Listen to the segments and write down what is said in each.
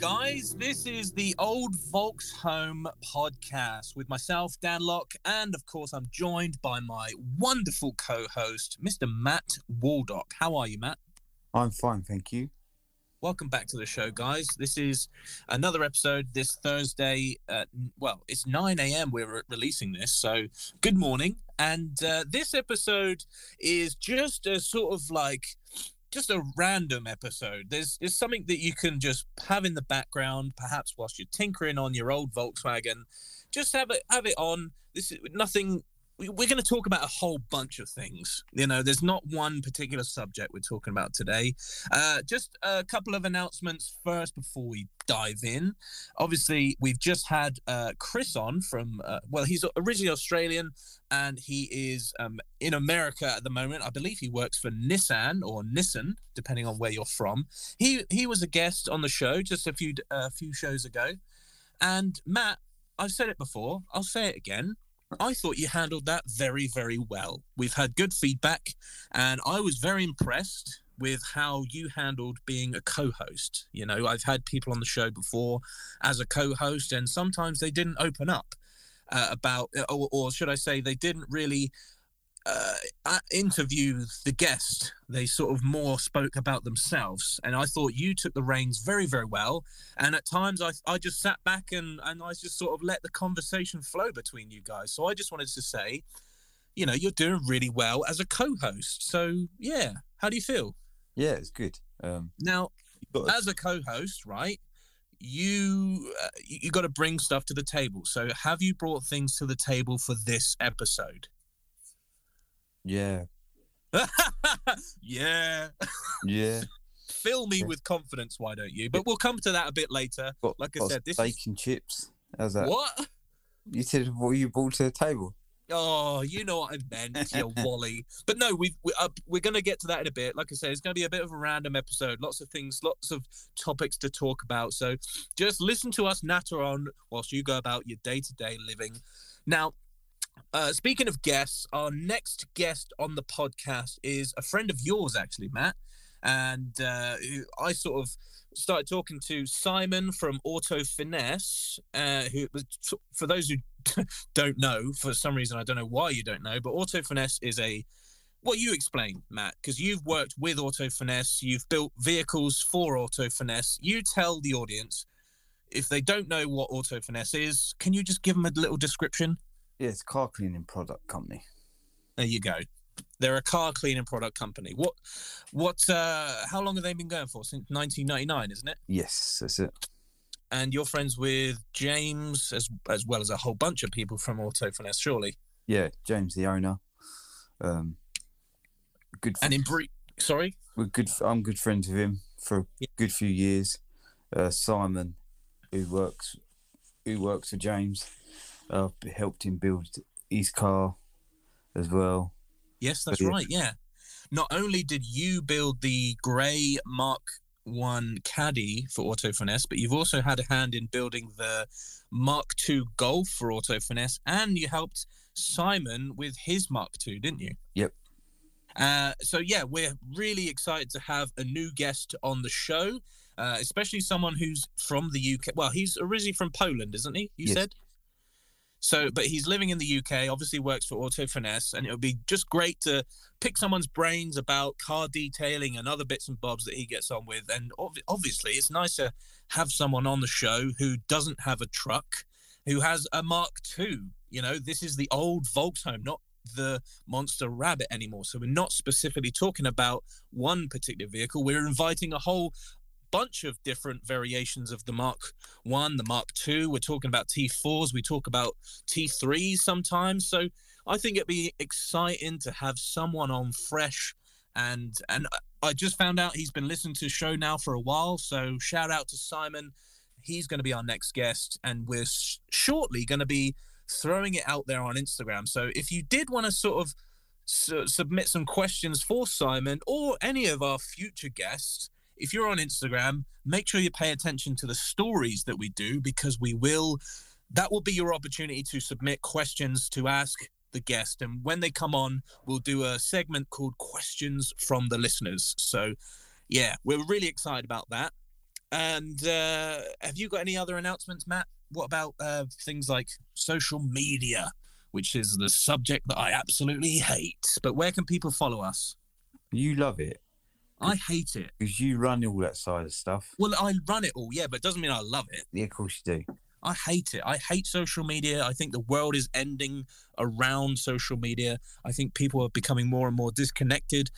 guys. This is the Old Volks Home podcast with myself, Dan Locke, and of course, I'm joined by my wonderful co host, Mr. Matt Waldock. How are you, Matt? I'm fine, thank you. Welcome back to the show, guys. This is another episode this Thursday. At, well, it's 9 a.m. We're re- releasing this, so good morning. And uh, this episode is just a sort of like just a random episode. There's there's something that you can just have in the background, perhaps whilst you're tinkering on your old Volkswagen. Just have it have it on. This is nothing. We're going to talk about a whole bunch of things. You know, there's not one particular subject we're talking about today. Uh, just a couple of announcements first before we dive in. Obviously, we've just had uh, Chris on from, uh, well, he's originally Australian and he is um, in America at the moment. I believe he works for Nissan or Nissan, depending on where you're from. He he was a guest on the show just a few a few shows ago. And Matt, I've said it before. I'll say it again. I thought you handled that very, very well. We've had good feedback, and I was very impressed with how you handled being a co-host. You know, I've had people on the show before as a co-host, and sometimes they didn't open up uh, about, or, or, should I say, they didn't really uh, interview the guest. They sort of more spoke about themselves, and I thought you took the reins very, very well. And at times, I I just sat back and and I just sort of let the conversation flow between you guys. So I just wanted to say, you know, you're doing really well as a co-host. So yeah, how do you feel? Yeah, it's good. Um, now, as a co-host, right? You uh, you got to bring stuff to the table. So, have you brought things to the table for this episode? Yeah. yeah. Yeah. Fill me yeah. with confidence, why don't you? But we'll come to that a bit later. Got, like I said, this steak is... and chips. How's that? What? You said what you brought to the table. Oh, you know what I meant, you Wally. But no, we've, we, uh, we're going to get to that in a bit. Like I said, it's going to be a bit of a random episode. Lots of things, lots of topics to talk about. So just listen to us natter on whilst you go about your day to day living. Now, uh, speaking of guests, our next guest on the podcast is a friend of yours, actually, Matt. And uh, I sort of started talking to Simon from Auto Finesse, uh, who for those who don't know, for some reason, I don't know why you don't know, but Auto Finesse is a what you explain, Matt, because you've worked with Auto Finesse, you've built vehicles for Auto Finesse. You tell the audience if they don't know what Auto Finesse is, can you just give them a little description? It's car cleaning product company. There you go. They're a car cleaning product company. What, what, uh, how long have they been going for? Since 1999, isn't it? Yes, that's it. And you're friends with James as as well as a whole bunch of people from Auto Finesse, surely. Yeah, James, the owner. Um, good. and in brief, sorry, we're good. I'm good friends with him for a yeah. good few years. Uh, Simon, who works, who works for James, I've helped him build his car as well. Yes, that's right. Yeah. Not only did you build the grey Mark One Caddy for Auto Finesse, but you've also had a hand in building the Mark Two Golf for Auto Finesse, and you helped Simon with his Mark Two, didn't you? Yep. Uh, so yeah, we're really excited to have a new guest on the show, uh, especially someone who's from the UK. Well, he's originally from Poland, isn't he? You yes. said. So, but he's living in the UK, obviously works for Auto Finesse, and it would be just great to pick someone's brains about car detailing and other bits and bobs that he gets on with. And ov- obviously, it's nice to have someone on the show who doesn't have a truck, who has a Mark II. You know, this is the old Volkswagen, not the Monster Rabbit anymore. So we're not specifically talking about one particular vehicle. We're inviting a whole bunch of different variations of the Mark One, the Mark Two. We're talking about T4s. We talk about T3s sometimes. So I think it'd be exciting to have someone on fresh. And and I just found out he's been listening to the show now for a while. So shout out to Simon. He's going to be our next guest, and we're shortly going to be throwing it out there on Instagram. So if you did want to sort of su- submit some questions for Simon or any of our future guests, if you're on Instagram, make sure you pay attention to the stories that we do because we will, that will be your opportunity to submit questions to ask the guest. And when they come on, we'll do a segment called Questions from the Listeners. So, yeah, we're really excited about that. And uh, have you got any other announcements, Matt? What about uh, things like social media, which is the subject that I absolutely hate? But where can people follow us? You love it I hate it. because you run all that side of stuff. Well, I run it all, yeah, but it doesn't mean I love it. Yeah, of course you do. I hate it. I hate social media. I think the world is ending around social media. I think people are becoming more and more disconnected,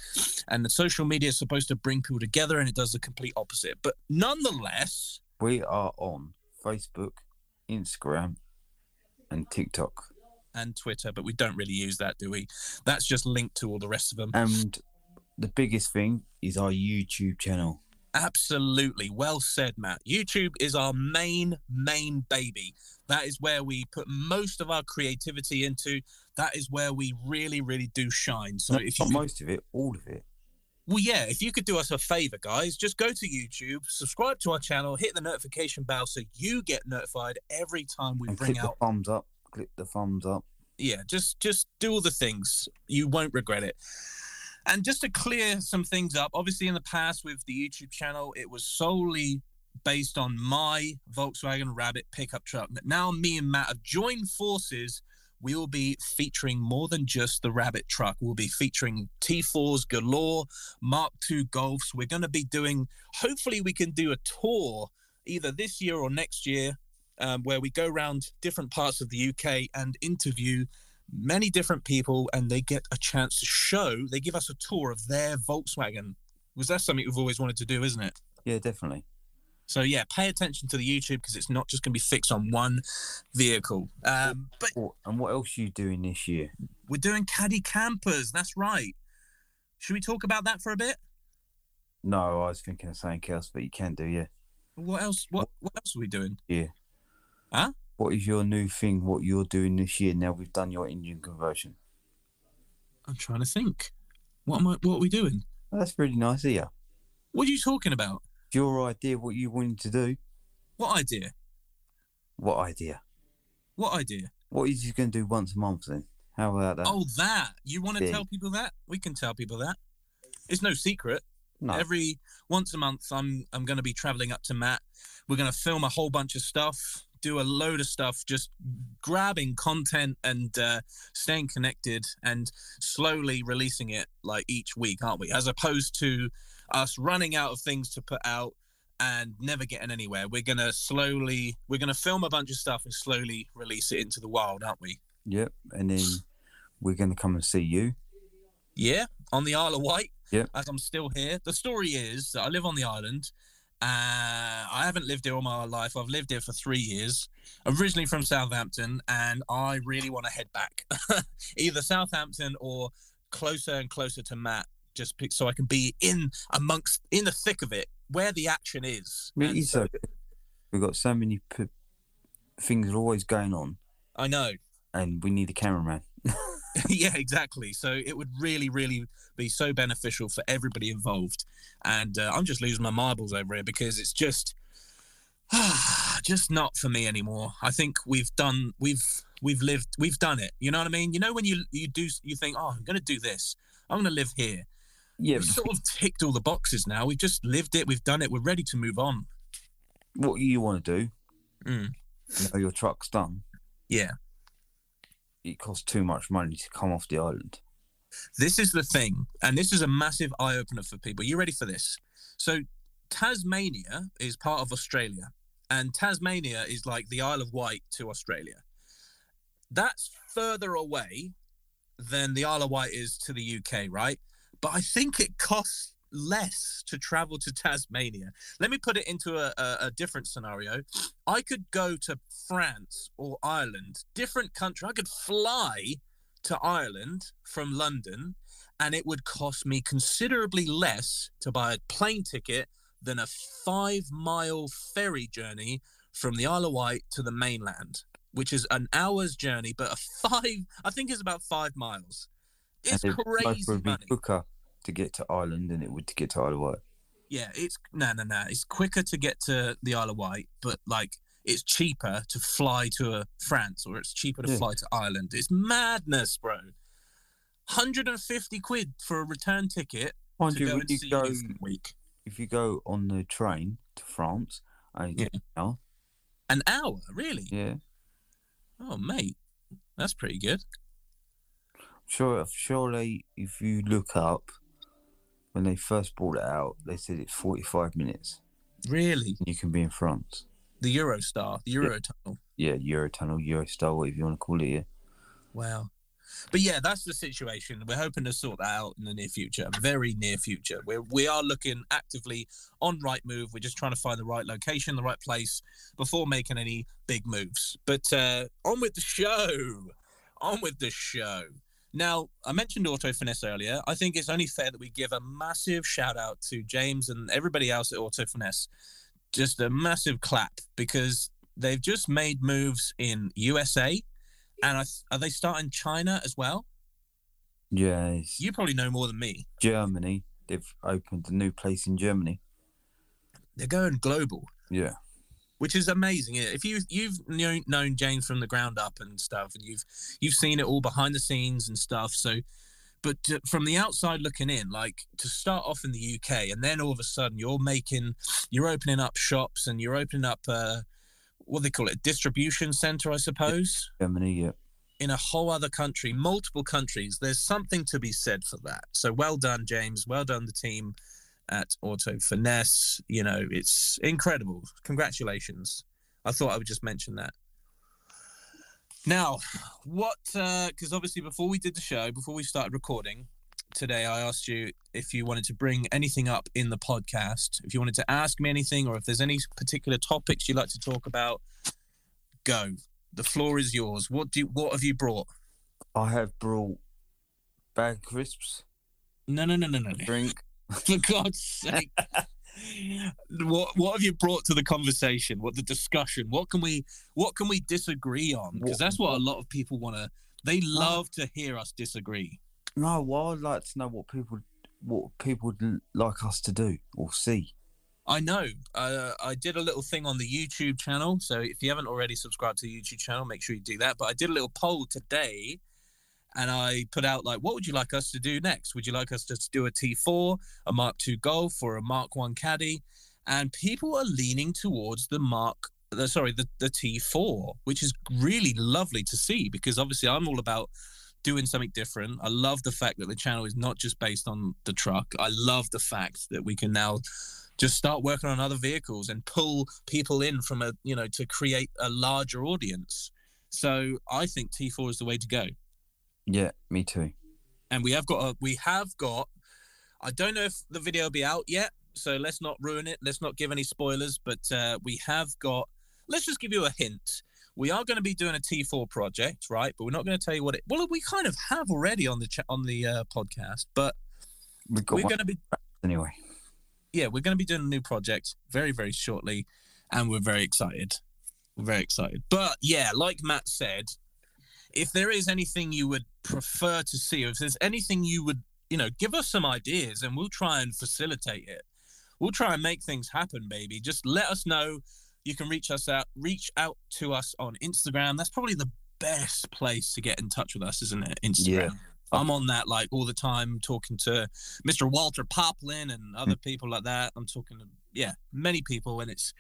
and the social media is supposed to bring people together, and it does the complete opposite. But nonetheless, We are on Facebook, Instagram, and TikTok. and Twitter, but we don't really use that, do we? That's just linked to all the rest of them. And the biggest thing is our YouTube channel. Absolutely. Well said, Matt. YouTube is our main, main baby. That is where we put most of our creativity into. That is where we really, really do shine. So Not, if you most of it, all of it. Well, yeah, if you could do us a favor, guys, just go to YouTube, subscribe to our channel, hit the notification bell so you get notified every time we And bring click out. the thumbs up. Click the thumbs up. Yeah, just just do all the things. You won't regret it. And just to clear some things up, obviously in the past with the YouTube channel, it was solely based on my Volkswagen Rabbit pickup truck. But now me and Matt have joined forces. We will be featuring more than just the Rabbit truck. We'll be featuring T4s galore, Mark II Golfs. We're going to be doing, hopefully, we can do a tour either this year or next year um, where we go around different parts of the UK and interview many different people and they get a chance to show, they give us a tour of their Volkswagen. Because that's something we've always wanted to do, isn't it? Yeah, definitely. So yeah, pay attention to the YouTube because it's not just going to be fixed on one vehicle. Um, but Oh, and what else are you doing this year? we're doing caddy campers. That's right. Should we talk about that for a bit? No, I was thinking of something else, but you can do, yeah. What else? What What else are we doing? What is your new thing? What you're doing this year? Now we've done your engine conversion. I'm trying to think. What am I? What are we doing? That's really nice, yeah. What are you talking about? Your idea, what you wanted to do. What idea? What idea? What idea? What is you going to do once a month then? How about that? Oh, that. You want to Yeah. tell people that? We can tell people that. It's no secret. no. Every once a month, I'm I'm going to be traveling up to Matt. We're going to film a whole bunch of stuff, do a load of stuff, just grabbing content and uh, staying connected and slowly releasing it like each week, aren't we? As opposed to us running out of things to put out and never getting anywhere. We're to slowly, we're to film a bunch of stuff and slowly release it into the wild, aren't we? Yep. And then we're to come and see you. Yeah, on the Isle of Wight. Yeah. As I'm still here. The story is that I live on the island. Uh, I haven't lived here all my life. I've lived here for three years. Originally from Southampton, and I really want to head back, either Southampton or closer and closer to Matt, just so I can be in amongst in the thick of it, where the action is. I mean, so- we've got so many p- things are always going on, I know. and we need a cameraman. yeah, exactly. So it would really, really be so beneficial for everybody involved. And uh, I'm just losing my marbles over here because it's just, just not for me anymore. I think we've done, we've, we've lived, we've done it. You know what I mean? You know when you you do, you think, oh, I'm going to do this. I'm going to live here. Yeah. We've sort of ticked all the boxes now. We've just lived it. We've done it. We're ready to move on. What you want to do? Mm. You know, your truck's done. Yeah. It costs too much money to come off the island. This is the thing, and this is a massive eye opener for people. You ready for this? So, Tasmania is part of Australia, and Tasmania is like the Isle of Wight to Australia. That's further away than the Isle of Wight is to the UK, right? But I think it costs less to travel to Tasmania. Let me put it into a, a, a different scenario. I could go to France or Ireland, different country. I could fly to Ireland from London, and it would cost me considerably less to buy a plane ticket than a five mile ferry journey from the Isle of Wight to the mainland, which is an hour's journey, but a five, I think it's about five miles. It's and it both crazy money. To get to Ireland than it would to get to Isle of Wight. Yeah, it's no, no, no. It's quicker to get to the Isle of Wight, but like it's cheaper to fly to uh, France or it's cheaper to Yeah. fly to Ireland. It's madness, bro. 150 quid for a return ticket Mind to you, go and you see go, week. if you go on the train to France, and Yeah. yeah, An hour, really? yeah, Oh, mate, that's pretty good. sure, surely if you look up when they first brought it out, they said it's forty-five minutes. Really, You can be in France. the Eurostar, the Eurotunnel. Yeah, Eurotunnel, Eurostar, whatever you want to call it. Yeah. Wow. But yeah, that's the situation. We're hoping to sort that out in the near future, very near future. We're we are looking actively on Rightmove. We're just trying to find the right location, the right place before making any big moves. But uh, on with the show. On with the show. Now, I mentioned Auto Finesse earlier. I think it's only fair that we give a massive shout out to James and everybody else at Auto Finesse. Just a massive clap because they've just made moves in USA and I, are they starting China as well? Yes. You probably know more than me. Germany. They've opened a new place in Germany. They're going global, Yeah. Which is amazing. If you you've known, James from the ground up and stuff, and you've you've seen it all behind the scenes and stuff. So, but to, from the outside looking in, like to start off in the UK, and then all of a sudden you're making, you're opening up shops and you're opening up, uh, what they call it, a distribution center, I suppose. Germany, yeah. in a whole other country, multiple countries. There's something to be said for that. So well done, James. Well done, the team at Auto Finesse. You know, it's incredible. Congratulations. I thought I would just mention that. Now, what, uh, because obviously before we did the show, before we started recording today, I asked you if you wanted to bring anything up in the podcast, if you wanted to ask me anything, or if there's any particular topics you'd like to talk about, go. The floor is yours. What do you, what have you brought? I have brought bag crisps, No, no, no, no, no. drink. For God's sake. what what have you brought to the conversation? What the discussion? What can we what can we disagree on? Because that's what a lot of people want to. They love to hear us disagree. No, well, I'd like to know what people what people would like us to do or see. I know. Uh, I did a little thing on the YouTube channel. So if you haven't already subscribed to the YouTube channel, make sure you do that. But I did a little poll today and I put out like, what would you like us to do next? Would you like us to do a T4, a Mark II Golf, or a Mark One Caddy? And people are leaning towards the Mark, the, sorry, the, the T4, which is really lovely to see because obviously I'm all about doing something different. I love the fact that the channel is not just based on the truck. I love the fact that we can now just start working on other vehicles and pull people in from a you know to create a larger audience so i think t4 is the way to go Yeah, me too. and we have got a we have got i don't know if the video will be out yet so let's not ruin it let's not give any spoilers but uh, we have got let's just give you a hint we are going to be doing a t4 project right but we're not going to tell you what it well we kind of have already on the cha- on the uh, podcast but we're going to be anyway. yeah, we're going to be doing a new project very, very shortly, and we're very excited. We're very excited. But yeah, like Matt said, if there is anything you would prefer to see, or if there's anything you would, you know, give us some ideas, and we'll try and facilitate it. We'll try and make things happen, baby. Just let us know. You can reach us out, reach out to us on Instagram. That's probably the best place to get in touch with us, isn't it? Instagram. Yeah. I'm on that like all the time, talking to Mr. Walter Poplin and other hmm. people like that. I'm talking to yeah, many people, and it's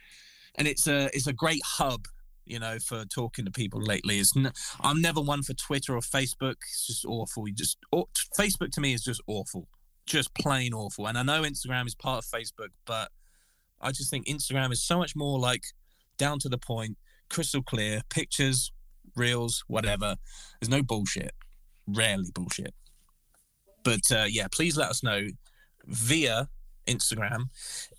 and it's a it's a great hub, you know, for talking to people lately. It's n- I'm never one for Twitter or Facebook. It's just awful. You just aw- Facebook to me is just awful, just plain awful. And I know Instagram is part of Facebook, but I just think Instagram is so much more like down to the point, crystal clear, pictures, reels, whatever. There's no bullshit. Rarely bullshit. But uh, yeah, please let us know via Instagram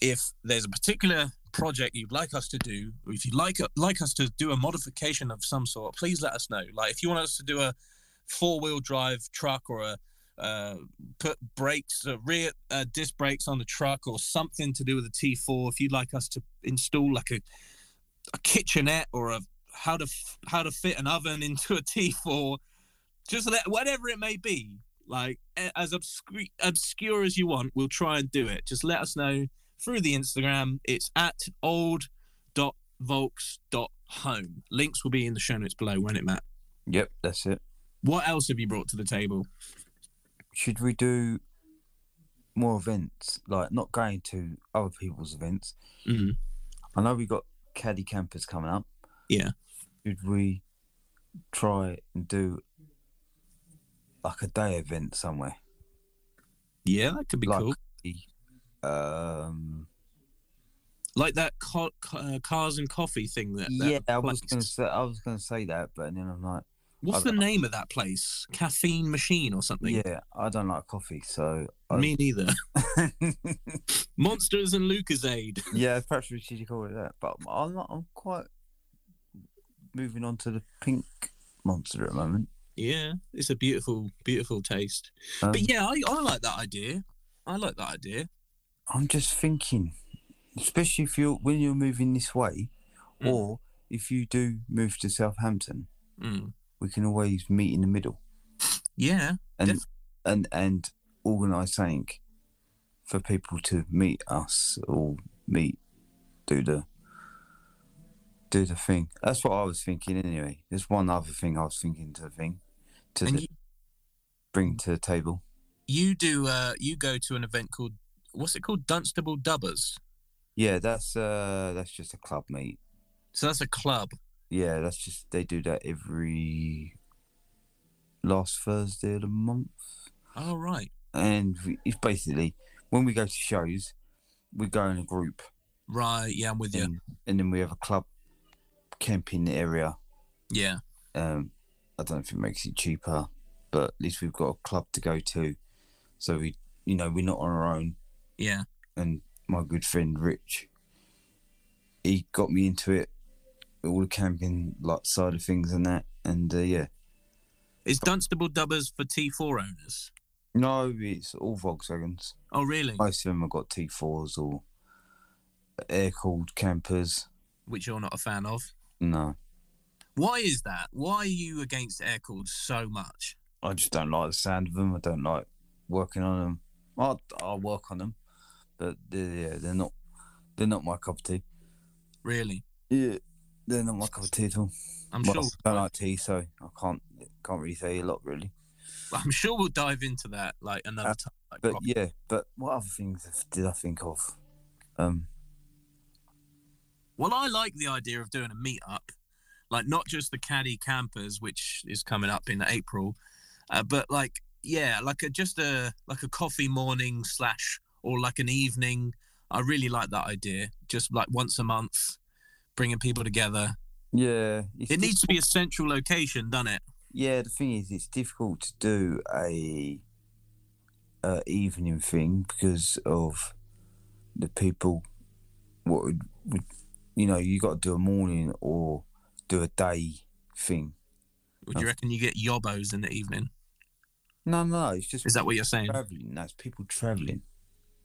if there's a particular project you'd like us to do, or if you'd like like us to do a modification of some sort, please let us know. Like if you want us to do a four wheel drive truck or a uh, put brakes, uh, rear uh, disc brakes on the truck, or something to do with the T4. If you'd like us to install like a a kitchenette or a how to f- how to fit an oven into a T4, just let whatever it may be. Like as obscure obscure as you want, we'll try and do it. Just let us know through the Instagram. It's at old.volks.home. Links will be in the show notes below, won't it, Matt? Yep, that's it. What else have you brought to the table? Should we do more events, like not going to other people's events. Mhm. I know we got caddy campers coming up. Yeah. Should we try and do like a day event somewhere? Yeah, that could be Like- cool. Um, Like that co- uh, cars and coffee thing. That, that yeah, I was gonna say I was gonna say that, but then I'm like, What's the name of that place? Caffeine Machine or something? yeah, I don't like coffee, so I, Me neither. Monsters and Lucozade. yeah, perhaps we should call it that. But I'm not. I'm quite moving on to the pink monster at the moment. Yeah, it's a beautiful, beautiful taste. Um, but yeah, I, I like that idea. I like that idea. I'm just thinking, especially if you're when you're moving this way, Mm. or if you do move to Southampton, Mm. we can always meet in the middle Yeah, and and and organise something for people to meet us or meet do the do the thing. That's what I was thinking anyway. There's one other thing I was thinking to thing to the, you, bring to the table. you do. Uh, you go to an event called what's it called? Dunstable Dubbers. Yeah, that's uh that's just a club mate. So that's a club. Yeah, that's just they do that every last Thursday of the month, Oh right, and we- it's basically when we go to shows, we go in a group, right. Yeah, I'm with you. and, and then we have a club camping area. Yeah, Um, I don't know if it makes it cheaper, but at least we've got a club to go to, so we, you know, we're not on our own. Yeah. And my good friend Rich, he got me into it, all the camping like side of things and that, and uh, yeah. Is Dunstable Dubbers for T4 owners? No, it's all Volkswagens. Oh really? Most of them have got T4s or air cooled campers. Which you're not a fan of. No, Why is that? Why are you against air cooled so much? I just don't like the sound of them. I don't like working on them. I'll, I'll work on them, but yeah, they're not they're not my cup of tea. Really? Yeah, they're not my cup of tea at all. I'm well, sure. I don't like tea, so I can't can't really say a lot really. I'm sure we'll dive into that like another Uh, time. Like, But proper. yeah, but what other things did I think of? Um, Well, I like the idea of doing a meetup, like not just the caddy campers, which is coming up in April, uh, but like yeah, like a just a like a coffee morning slash or like an evening. I really like that idea. Just like once a month, bringing people together. yeah, It needs to be a central location, doesn't it? Yeah, the thing is, it's difficult to do a, a evening thing because of the people. What would, would you know? You got to do a morning or do a day thing. Would you reckon you get yobos in the evening? No, no, it's just Is that what you're saying? traveling. That's people traveling.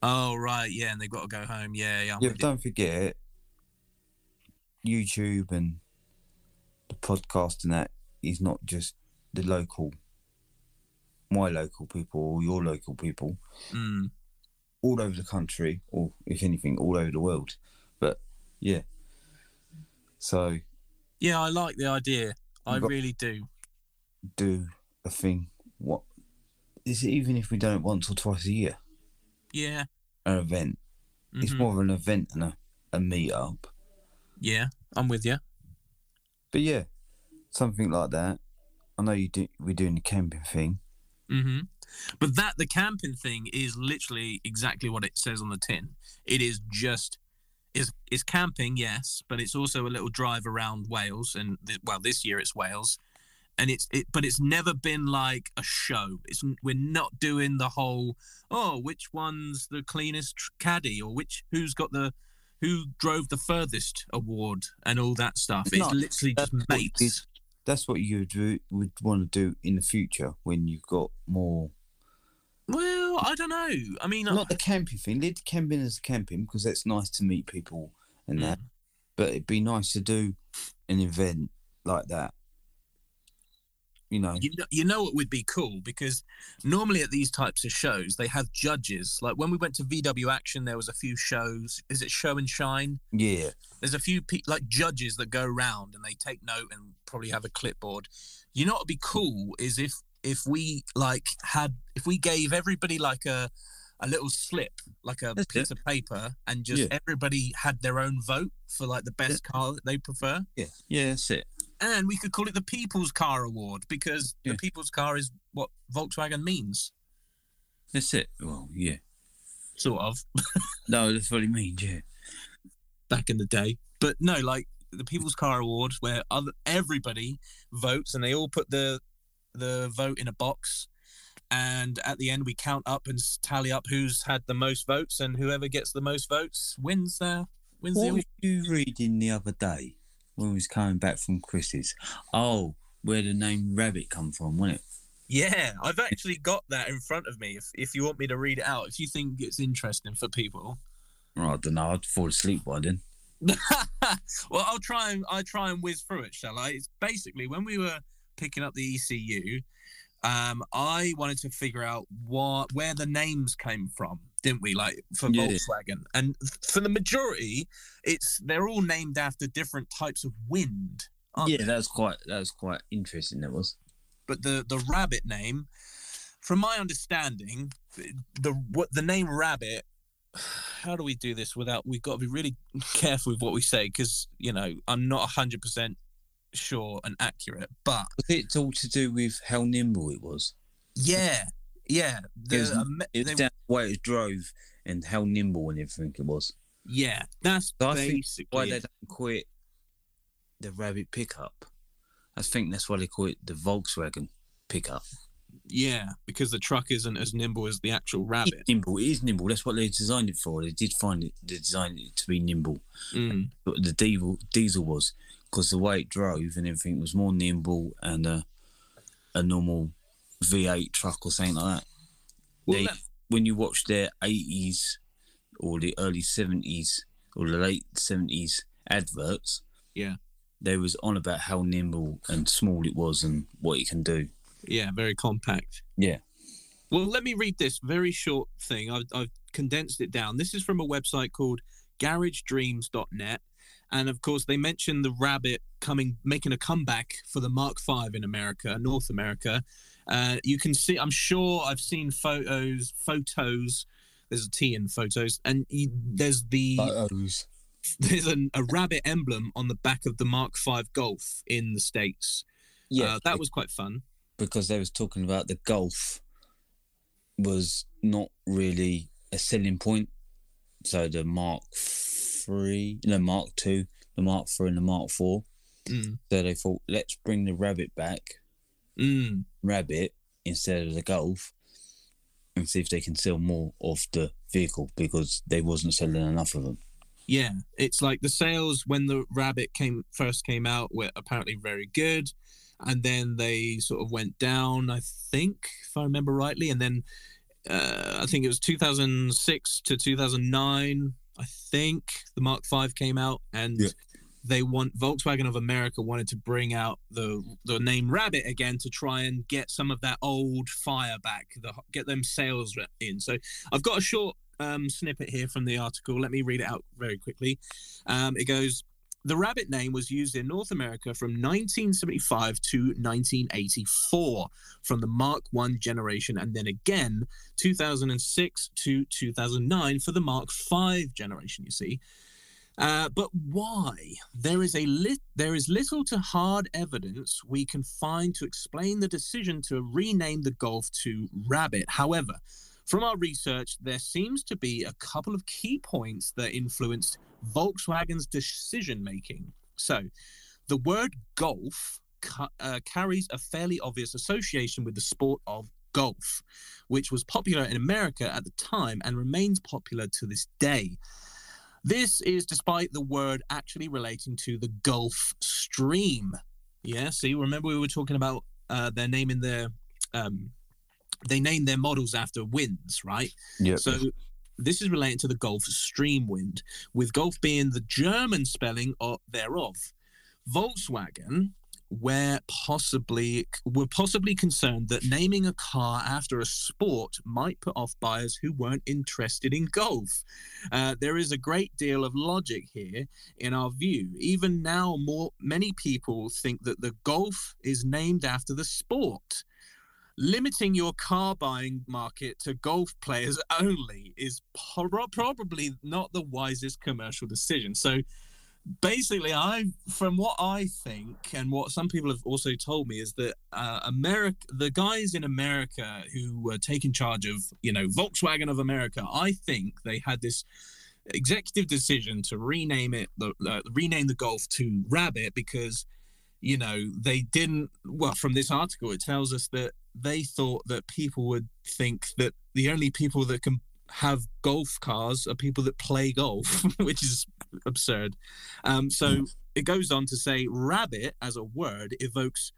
Oh right, yeah, and they've got to go home. Yeah, yeah. I'm Yeah, but don't forget YouTube and the podcast and that is not just the local, my local people or your local people. Mm. all over the country, or if anything, all over the world. But yeah, so Yeah, I like the idea. I really do. do a thing. What is it? Even if we don't once or twice a year, Yeah. an event. It's mhm. more of an event than a, a meet up. Yeah, I'm with you. But yeah, something like that. I know you do. We're doing the camping thing. hmm But that the camping thing is literally exactly what it says on the tin. It is just is is camping, yes, but it's also a little drive around Wales, and th- well, this year it's Wales, and it's it, but it's never been like a show. It's we're not doing the whole oh, which one's the cleanest caddy, or which who's got the who drove the furthest award, and all that stuff. It's No, literally just mates. it- That's what you do, would want to do in the future when you've got more. Well, I don't know. I mean, Not the camping thing. The camping as camping because that's nice to meet people and that. Mm. but it'd be nice to do an event like that. You know, You know, you know what would be cool because normally at these types of shows they have judges. Like when we went to VW Action, there was a few shows. Is it Show and Shine? yeah, There's a few pe- like judges that go around and they take note and probably have a clipboard. You know what would be cool is if if we like had if we gave everybody like a a little slip, like a That's piece of paper, and just Yeah. everybody had their own vote for like the best car that they prefer. Yeah, yeah, that's it. And we could call it the People's Car Award because Yeah. the People's Car is what Volkswagen means, That's it. Well, yeah. sort of, No, that's what it means. Yeah. back in the day. But no, like the People's Car Award, where other everybody votes and they all put the the vote in a box. And at the end, we count up and tally up who's had the most votes, and whoever gets the most votes wins the wins the What award. were you reading the other day when we was coming back from Chris's? Oh, where the name Rabbit come from, wasn't it? Yeah, I've actually got that in front of me. If if you want me to read it out, if you think it's interesting for people, Oh, I don't know. I'd fall asleep by then. well, I'll try and I'll try and whiz through it, shall I? It's basically when we were picking up the ECU, um, I wanted to figure out what where the names came from, didn't we? Like for Yeah. Volkswagen, and for the majority, it's they're all named after different types of wind. Yeah, they? that was quite that was quite interesting. That was. but the the rabbit name, from my understanding, the what the name rabbit. How do we do this without? We've got to be really careful with what we say because you know I'm not hundred percent sure and accurate. But Was it all to do with how nimble it was? yeah, yeah, the, was- um, It was they- down the way it drove and how nimble and everything it was. yeah, that's So basically Why they don't call it the Rabbit pickup? I think that's why they call it the Volkswagen pickup. yeah because the truck isn't as nimble as the actual rabbit. It's nimble. It is nimble. That's what they designed it for. They did find it. They designed it to be nimble. Mm, But the diesel diesel was because the way it drove and everything was more nimble and a a normal V8 truck or something like that. well, They- that- When you watch their 80s or the early 70s or the late 70s adverts, Yeah. they was on about how nimble and small it was and what it can do. yeah, very compact. Yeah. Well, let me read this very short thing. I've, I've condensed it down. This is from a website called GarageDreams.net, and of course, they mentioned the Rabbit coming, making a comeback for the Mark V in America, North America. Uh, you can see. I'm sure I've seen photos. Photos. There's a T in photos, and you, there's the Photos. there's an, a rabbit emblem on the back of the Mark V Golf in the states. Yeah. uh, that was quite fun. because they was talking about the Golf was not really a selling point. So the Mark Three, no Mark Two, the Mark Three, and the Mark Four. Mm, So they thought, let's bring the Rabbit back, mm. Rabbit instead of the Golf, and see if they can sell more of the vehicle because they wasn't selling enough of them. Yeah, it's like the sales when the Rabbit came first came out were apparently very good, and then they sort of went down. I think, if I remember rightly, and then uh, I think it was 2006 to 2009. I think the Mark V came out, and Yeah. They want Volkswagen of America wanted to bring out the the name Rabbit again to try and get some of that old fire back, the, get them sales in. So I've got a short um, snippet here from the article. Let me read it out very quickly. Um, it goes. The rabbit name was used in North America from 1975 to 1984 from the Mark I generation, and then again 2006 to 2009 for the Mark V generation. You see, uh, but why? There is a lit. There is little to hard evidence we can find to explain the decision to rename the Golf to Rabbit. However, from our research, there seems to be a couple of key points that influenced Volkswagen's decision making. So, the word golf ca- uh, carries a fairly obvious association with the sport of golf, which was popular in America at the time and remains popular to this day. This is despite the word actually relating to the Gulf Stream. Yeah, see, remember we were talking about uh, their name in their um, they named their models after winds, right? Yeah. So this is related to the Gulf Stream wind, with Gulf being the German spelling of, thereof. Volkswagen were possibly were possibly concerned that naming a car after a sport might put off buyers who weren't interested in golf. Uh, there is a great deal of logic here in our view. Even now, more many people think that the Golf is named after the sport. limiting your car buying market to golf players only is pro- probably not the wisest commercial decision. So basically i from what i think and what some people have also told me is that uh, america the guys in america who were taking charge of you know volkswagen of america i think they had this executive decision to rename it the uh, rename the golf to rabbit because you know they didn't well from this article it tells us that they thought that people would think that the only people that can have golf cars are people that play golf, which is absurd. Um, so it goes on to say rabbit as a word evokes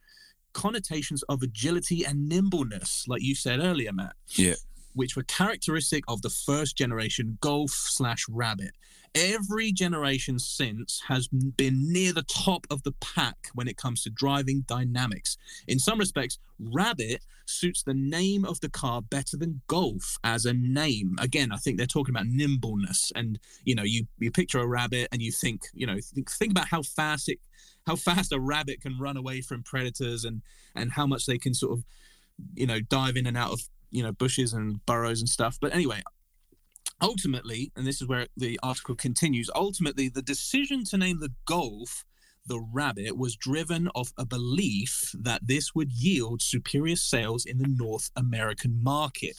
connotations of agility and nimbleness, like you said earlier, Matt. Yeah. Which were characteristic of the first generation golf slash rabbit every generation since has been near the top of the pack when it comes to driving dynamics. In some respects, Rabbit suits the name of the car better than Golf as a name. Again, I think they're talking about nimbleness, and you know, you you picture a rabbit and you think, you know, think, think about how fast it, how fast a rabbit can run away from predators, and and how much they can sort of, you know, dive in and out of you know bushes and burrows and stuff. But anyway, ultimately, and this is where the article continues, ultimately, the decision to name the Golf the Rabbit was driven off a belief that this would yield superior sales in the North American market.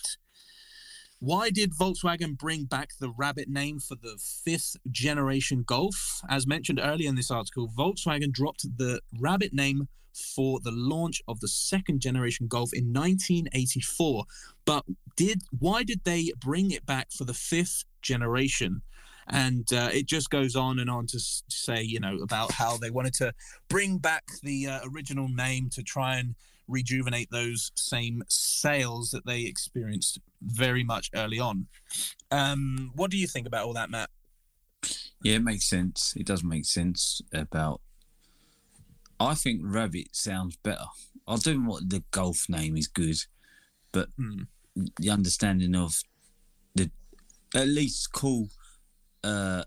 Why did Volkswagen bring back the Rabbit name for the fifth generation Golf? As mentioned earlier in this article, Volkswagen dropped the Rabbit name for the launch of the second generation Golf in 1984. But did why did they bring it back for the fifth generation? And uh, it just goes on and on to say, you know, about how they wanted to bring back the uh, original name to try and rejuvenate those same sales that they experienced very much early on. Um, what do you think about all that, Matt? Yeah, it makes sense. It does make sense about I think Rabbit sounds better. I don't know what the golf name is good, but mm. the understanding of the at least call uh,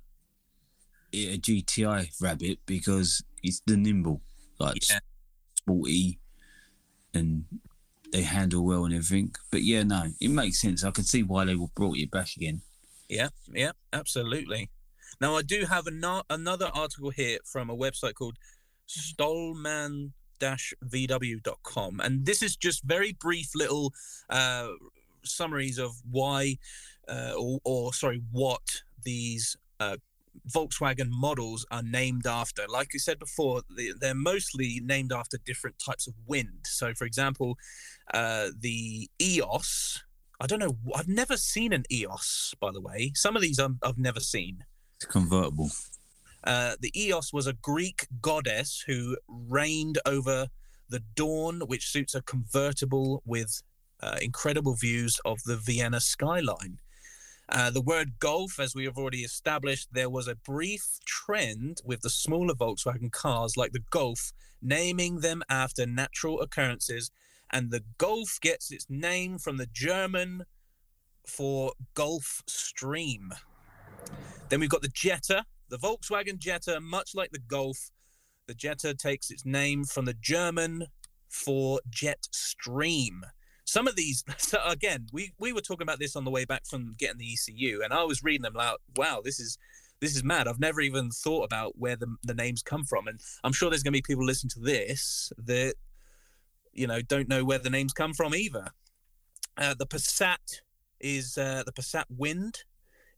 a GTI Rabbit because it's the nimble, like yeah. sporty, and they handle well and everything. But yeah, no, it makes sense. I can see why they were brought it back again. Yeah, yeah, absolutely. Now I do have an- another article here from a website called stohlman vw.com and this is just very brief little uh, summaries of why uh, or, or, sorry what these uh, Volkswagen models are named after. Like I said before, they're mostly named after different types of wind. So, for example, uh, the EOS. I don't know. I've never seen an EOS, by the way. Some of these i have never seen. It's convertible. Uh, the Eos was a Greek goddess who reigned over the dawn, which suits a convertible with uh, incredible views of the Vienna skyline. Uh, the word golf, as we have already established, there was a brief trend with the smaller Volkswagen cars like the Golf, naming them after natural occurrences. And the Golf gets its name from the German for Gulf Stream. Then we've got the Jetta, the Volkswagen Jetta, much like the Golf, the Jetta takes its name from the German for jet stream. Some of these, so again, we, we were talking about this on the way back from getting the ECU, and I was reading them out. Wow, this is this is mad. I've never even thought about where the, the names come from, and I'm sure there's going to be people listening to this that you know don't know where the names come from either. Uh, the Passat is uh, the Passat Wind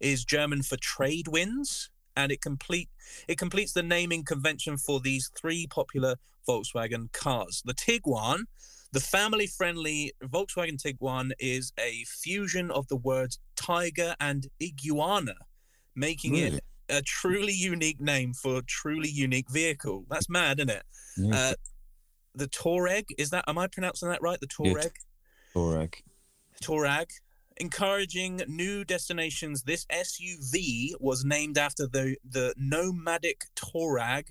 is German for trade winds and it complete it completes the naming convention for these three popular Volkswagen cars. The Tiguan, the family-friendly Volkswagen Tiguan, is a fusion of the words tiger and iguana, making really? it a truly unique name for a truly unique vehicle. That's mad, isn't it? Yeah. Uh, the Touareg is that? Am I pronouncing that right? The Touareg. Touareg. Touareg encouraging new destinations. This SUV was named after the the nomadic Touareg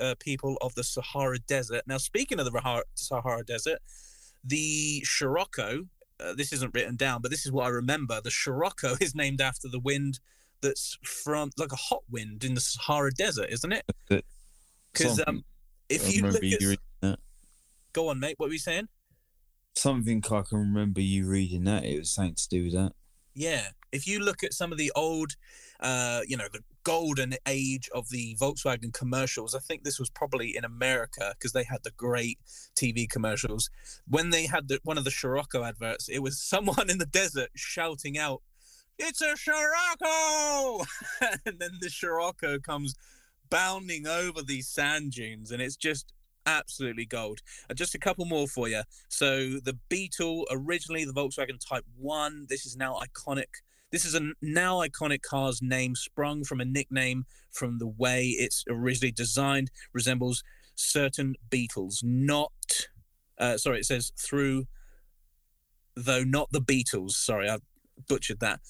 uh, people of the Sahara Desert. Now, speaking of the Sahara Desert, the Scirocco. Uh, this isn't written down, but this is what I remember. The Scirocco is named after the wind that's from like a hot wind in the Sahara Desert, isn't it? Because um, if you look at, go on, mate. What were you saying? Something I can remember you reading that it was something to do with that. Yeah, if you look at some of the old, uh, you know, the golden age of the Volkswagen commercials, I think this was probably in America because they had the great TV commercials. When they had the, one of the Scirocco adverts, it was someone in the desert shouting out, "It's a Scirocco!" and then the Scirocco comes bounding over these sand dunes, and it's just absolutely gold. Uh, just a couple more for you. So the Beetle, originally the Volkswagen Type One. This is now iconic. This is a now iconic car's name, sprung from a nickname from the way it's originally designed, resembles certain Beetles. Not, uh, sorry, it says through, though not the Beatles. Sorry, I butchered that.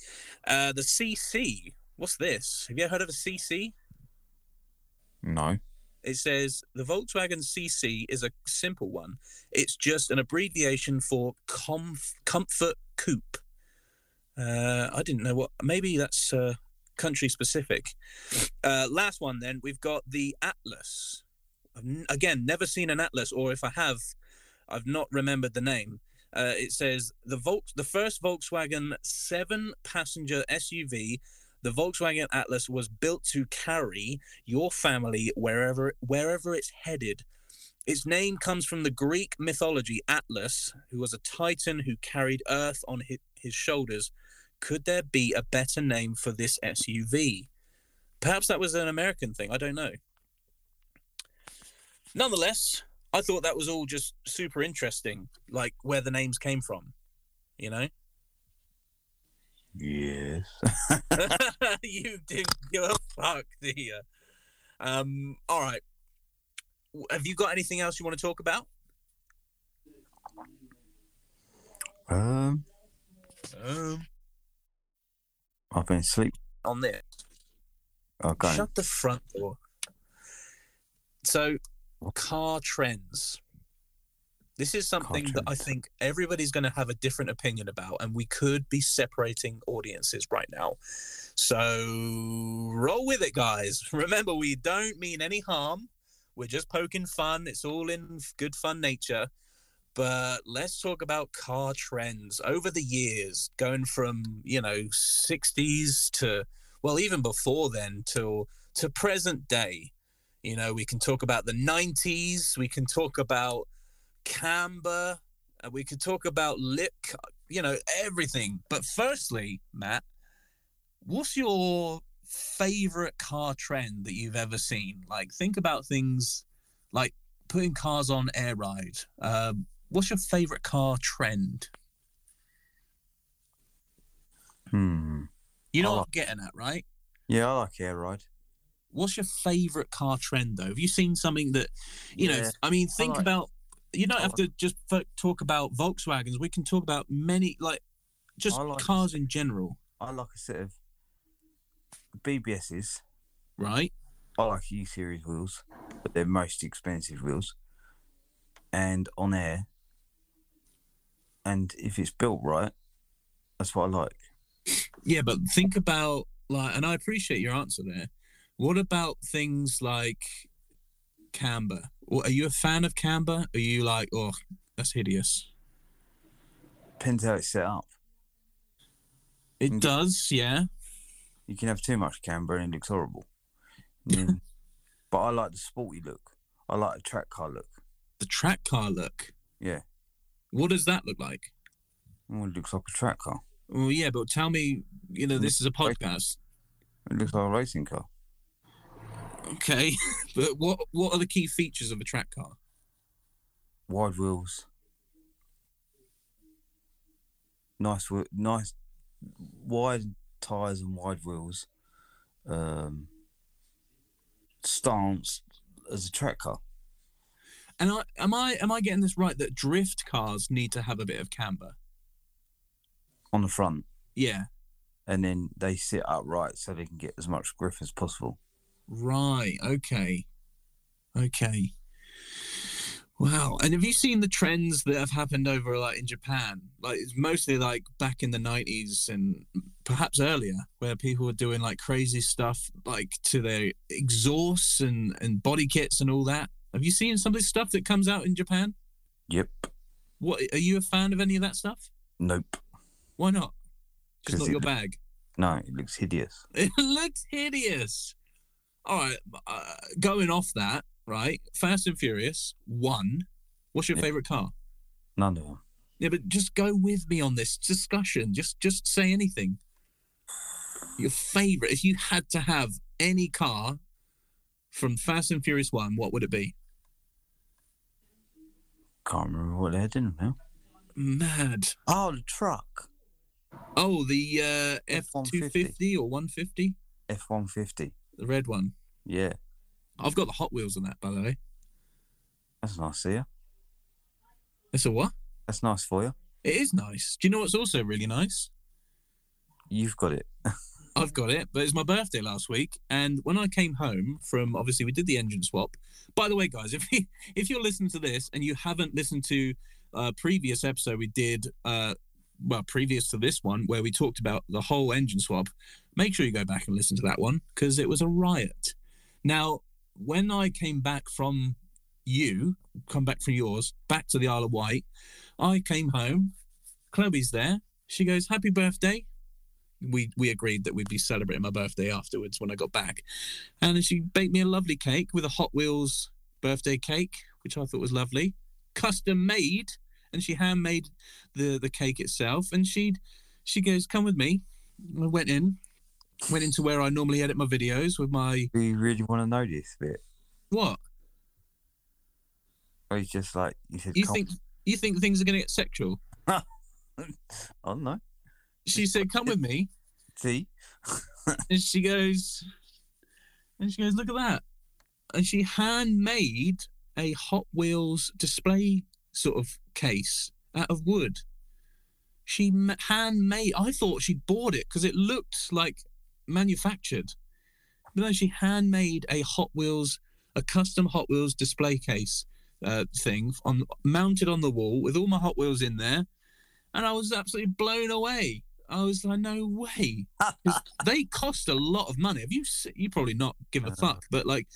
Uh, the CC. What's this? Have you ever heard of a CC? No. It says the Volkswagen CC is a simple one. It's just an abbreviation for comf- Comfort Coupe. Uh, I didn't know what. Maybe that's uh, country specific. Uh, last one, then we've got the Atlas. Again, never seen an Atlas, or if I have, I've not remembered the name. Uh, it says the Volks, the first Volkswagen seven-passenger SUV. The Volkswagen Atlas was built to carry your family wherever wherever it's headed. Its name comes from the Greek mythology Atlas, who was a titan who carried Earth on his, his shoulders. Could there be a better name for this SUV? Perhaps that was an American thing. I don't know. Nonetheless, I thought that was all just super interesting, like where the names came from. You know, Yes. you didn't give a fuck, do you? Um, all right. Have you got anything else you want to talk about? um, Um, I've been asleep. on this. Okay. Shut the front door. So, car trends. This is something that I think everybody's going to have a different opinion about, and we could be separating audiences right now. So, roll with it, guys. Remember, we don't mean any harm. We're just poking fun. It's all in good fun nature. But let's talk about car trends over the years, going from, you know, 60s to, well, even before then, till to present day. You know, we can talk about the 90s, we can talk about camber, and we could talk about lip, you know, everything. But firstly, Matt, what's your favorite car trend that you've ever seen? Like, think about things like putting cars on air ride. Um, what's your favorite car trend? Hmm. You know I what I'm getting at, right? Yeah, I like air ride. What's your favorite car trend, though? Have you seen something that, you know, I mean, think like- about, you don't have to just talk about Volkswagens. We can talk about many, like, just like- cars in general, I like a set of BBSs. right? I like E series wheels, but they're most expensive wheels. And on air. And if it's built right, that's what I like. Yeah, but think about, like, and I appreciate your answer there. What about things like camber? Are you a fan of camber? Are you like, oh, that's hideous? Depends how it's set up. It does, yeah. You can have too much camber and it looks horrible. Mm. but I like the sporty look. I like the track car look. The track car look. Yeah. What does that look like? Oh, it looks like a track car. Well, yeah, but tell me, you know, this is a podcast. It looks like a racing car. Okay, but what what are the key features of a track car? Wide wheels. Nice, nice, wide tires and wide wheels. Um, stance as a track car. And I, am I am I getting this right that drift cars need to have a bit of camber? on the front, Yeah, and then they sit upright so they can get as much grip as possible. Right. Okay, okay. Wow. And have you seen the trends that have happened over like in Japan? Like it's mostly like back in the nineties and perhaps earlier, where people were doing like crazy stuff like to their exhausts and and body kits and all that. Have you seen some of this stuff that comes out in Japan? Yep. What are you a fan of any of that stuff? Nope. Why not? Just not your bag. No, it looks hideous. It looks hideous. All right, uh, going off that, right? Fast and Furious one. What's your Yeah. favorite car? None of them. Yeah, but just go with me on this discussion. Just just say anything. Your favorite, if you had to have any car from Fast and Furious One, what would it be? Can't remember what they had in them. Mad. Oh, the truck. Oh, the uh, F two fifty F-150. or one fifty, F one fifty. The red one. Yeah, I've got the Hot Wheels on that, by the way. that's nice for you. It's a what? That's nice for you. It is nice. Do you know what's also really nice? You've got it. I've got it, but it's my birthday last week, and when I came home from obviously we did the engine swap. By the way, guys, if you, if you're listening to this and you haven't listened to a previous episode we did, uh, well, previous to this one where we talked about the whole engine swap, make sure you go back and listen to that one because it was a riot. Now, when I came back from you, come back from yours, back to the Isle of Wight, I came home. Chloe's there. She goes, "Happy birthday." we we agreed that we'd be celebrating my birthday afterwards when I got back, and she baked me a lovely cake with a Hot Wheels birthday cake, which I thought was lovely, custom made, and she handmade the the cake itself. And she she goes, "Come with me." I went in, went into where I normally edit my videos with my Do you really want to know this bit? what? Or it's just like you said. You think you think things are going to get sexual? I don't know. She said, "Come with me." See, and she goes, and she goes, look at that, and she handmade a Hot Wheels display sort of case out of wood. She ma- handmade. I thought she bought it because it looked like manufactured, but no, she handmade a Hot Wheels, a custom Hot Wheels display case uh, thing on mounted on the wall with all my Hot Wheels in there, and I was absolutely blown away. I was like, no way. they cost a lot of money. Have you? You probably not give a Uh, fuck, but like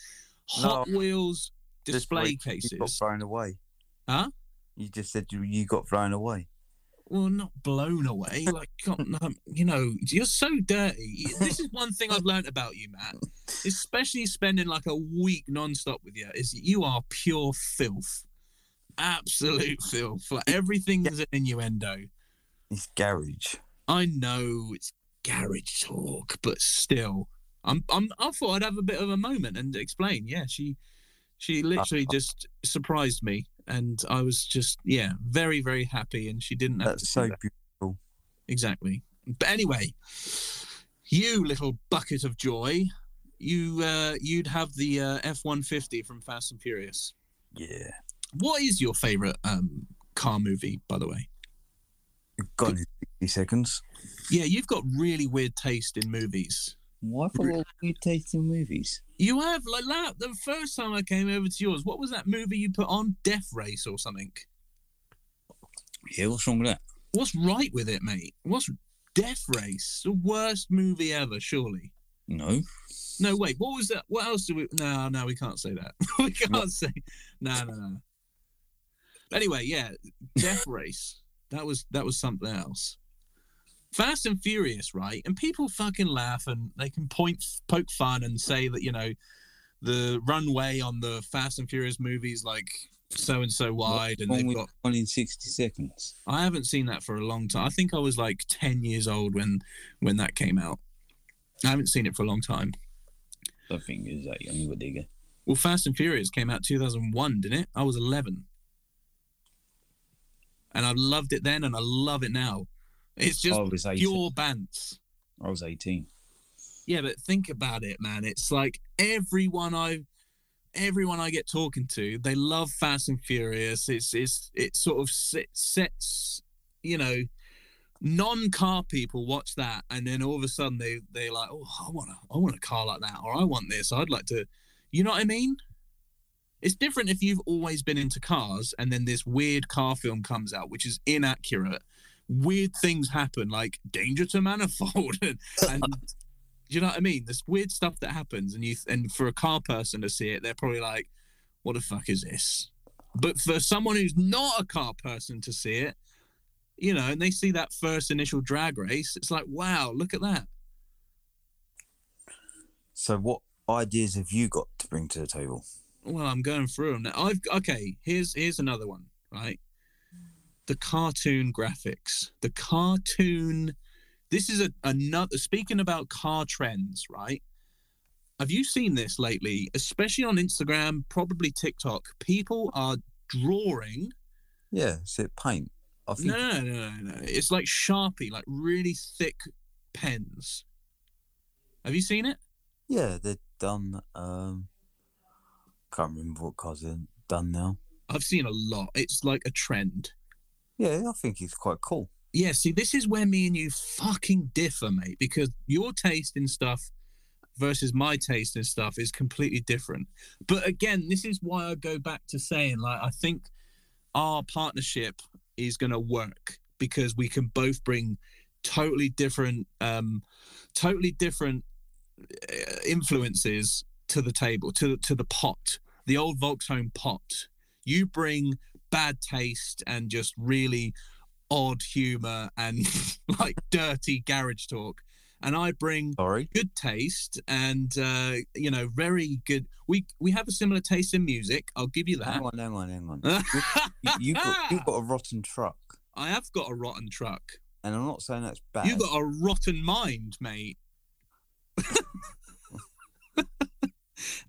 Hot no. Wheels display got cases. thrown away. Huh? You just said you, you got thrown away. Well, not blown away. Like, God, no, you know, you're so dirty. This is one thing I've learned about you, Matt. Especially spending like a week non-stop with you, is you are pure filth, absolute filth. Like everything's an innuendo. It's garage. I know it's garage talk, but still, I'm, I'm, I thought I'd have a bit of a moment and explain. Yeah, she, she literally uh, just surprised me, and I was just, yeah, very, very happy. And she didn't. Have to That's so that. beautiful. exactly. But anyway, you little bucket of joy, you, uh, you'd have the uh, F one fifty from Fast and Furious. Yeah. What is your favorite um, car movie, by the way? In 60 seconds. Yeah, you've got really weird taste in movies. Why got weird taste in movies? You have like la- the first time I came over to yours. What was that movie you put on? Death Race or something? Yeah, what's wrong with that? What's right with it, mate? What's Death Race? The worst movie ever, surely. No. No, wait. What was that? What else do we? No, no, we can't say that. we can't say. No, no, no. Anyway, yeah, Death Race. That was that was something else. Fast and Furious, right? And people fucking laugh and they can point poke fun and say that you know the runway on the Fast and Furious movies like so and so wide, and What's they've got. Gone in 60 seconds. I haven't seen that for a long time. I think I was like ten years old when when that came out. I haven't seen it for a long time. I think it was that young, but digger. Well, Fast and Furious came out 2001, didn't it? I was 11. And I loved it then and I love it now. It's just 18. pure bants. I was 18. Yeah, but think about it, man. It's like everyone I everyone I get talking to, they love Fast and Furious. It's it's it sort of set, sets, you know, non-car people watch that and then all of a sudden they they like, "Oh, I want a I want a car like that or I want this. I'd like to You know what I mean? It's different if you've always been into cars and then this weird car film comes out which is inaccurate. Weird things happen like danger to manifold and, and do you know what I mean? This weird stuff that happens, and you and for a car person to see it, they're probably like, "What the fuck is this?" But for someone who's not a car person to see it, you know, and they see that first initial drag race, it's like, wow, look at that. So, what ideas have you got to bring to the table? Well, I'm going through them now. I've okay. Here's here's another one. Right, the cartoon graphics, the cartoon. This is a another. Speaking about car trends, right? Have you seen this lately, especially on Instagram, probably TikTok? People are drawing. Yeah, is it paint? I think No, no, no, no. It's like Sharpie, like really thick pens. Have you seen it? yeah, they've done. Um, can't remember what cars they've done now. I've seen a lot. It's like a trend. Yeah, I think he's quite cool. Yeah, see, this is where me and you fucking differ, mate, because your taste in stuff versus my taste in stuff is completely different. But again, this is why I go back to saying, like, I think our partnership is going to work because we can both bring totally different, um, totally different uh, influences to the table, to to the pot, the old Volkswagen pot. You bring bad taste and just really odd humor and like dirty garage talk. And i bring Sorry. good taste and uh you know very good we we have a similar taste in music i'll give you that. Hang on, hang on, hang on. You, you got you got a rotten truck, i have got a rotten truck. And I'm not saying that's bad. You've got a rotten mind mate.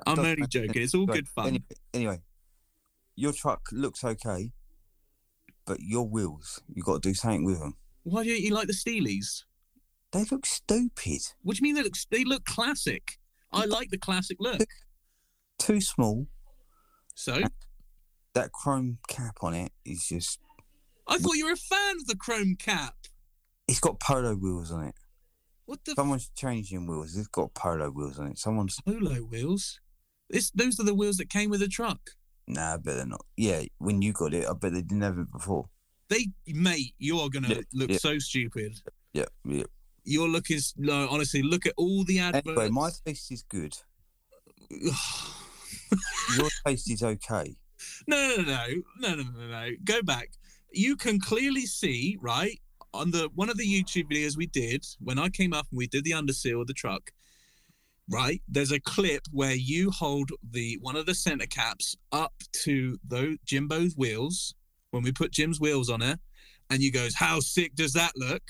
I'm only joking it's all good fun. Anyway, anyway, your truck looks okay, but your wheels, you got to do something with them. why don't you like the steelies They look stupid. what do you mean they look they look classic i like the classic look Too small. so That chrome cap on it is just. I thought you were a fan of the chrome cap. It's got polo wheels on it. What the Someone's changing wheels. It's got polo wheels on it. Someone's polo wheels? This those are the wheels that came with the truck. Nah, I bet they're not. Yeah, when you got it, I bet they didn't have it before. They, mate, you're gonna Yeah, look yeah. so stupid. Yeah, yeah. Your look is no, honestly. Look at all the adverts. Anyway, my taste is good. Your taste is okay. no, no, no, no, no, no, no. Go back. You can clearly see right on the one of the YouTube videos we did when I came up and we did the underseal of the truck. Right, there's a clip where you hold the one of the center caps up to those Jimbo's wheels when we put Jim's wheels on it, and you goes, "How sick does that look?"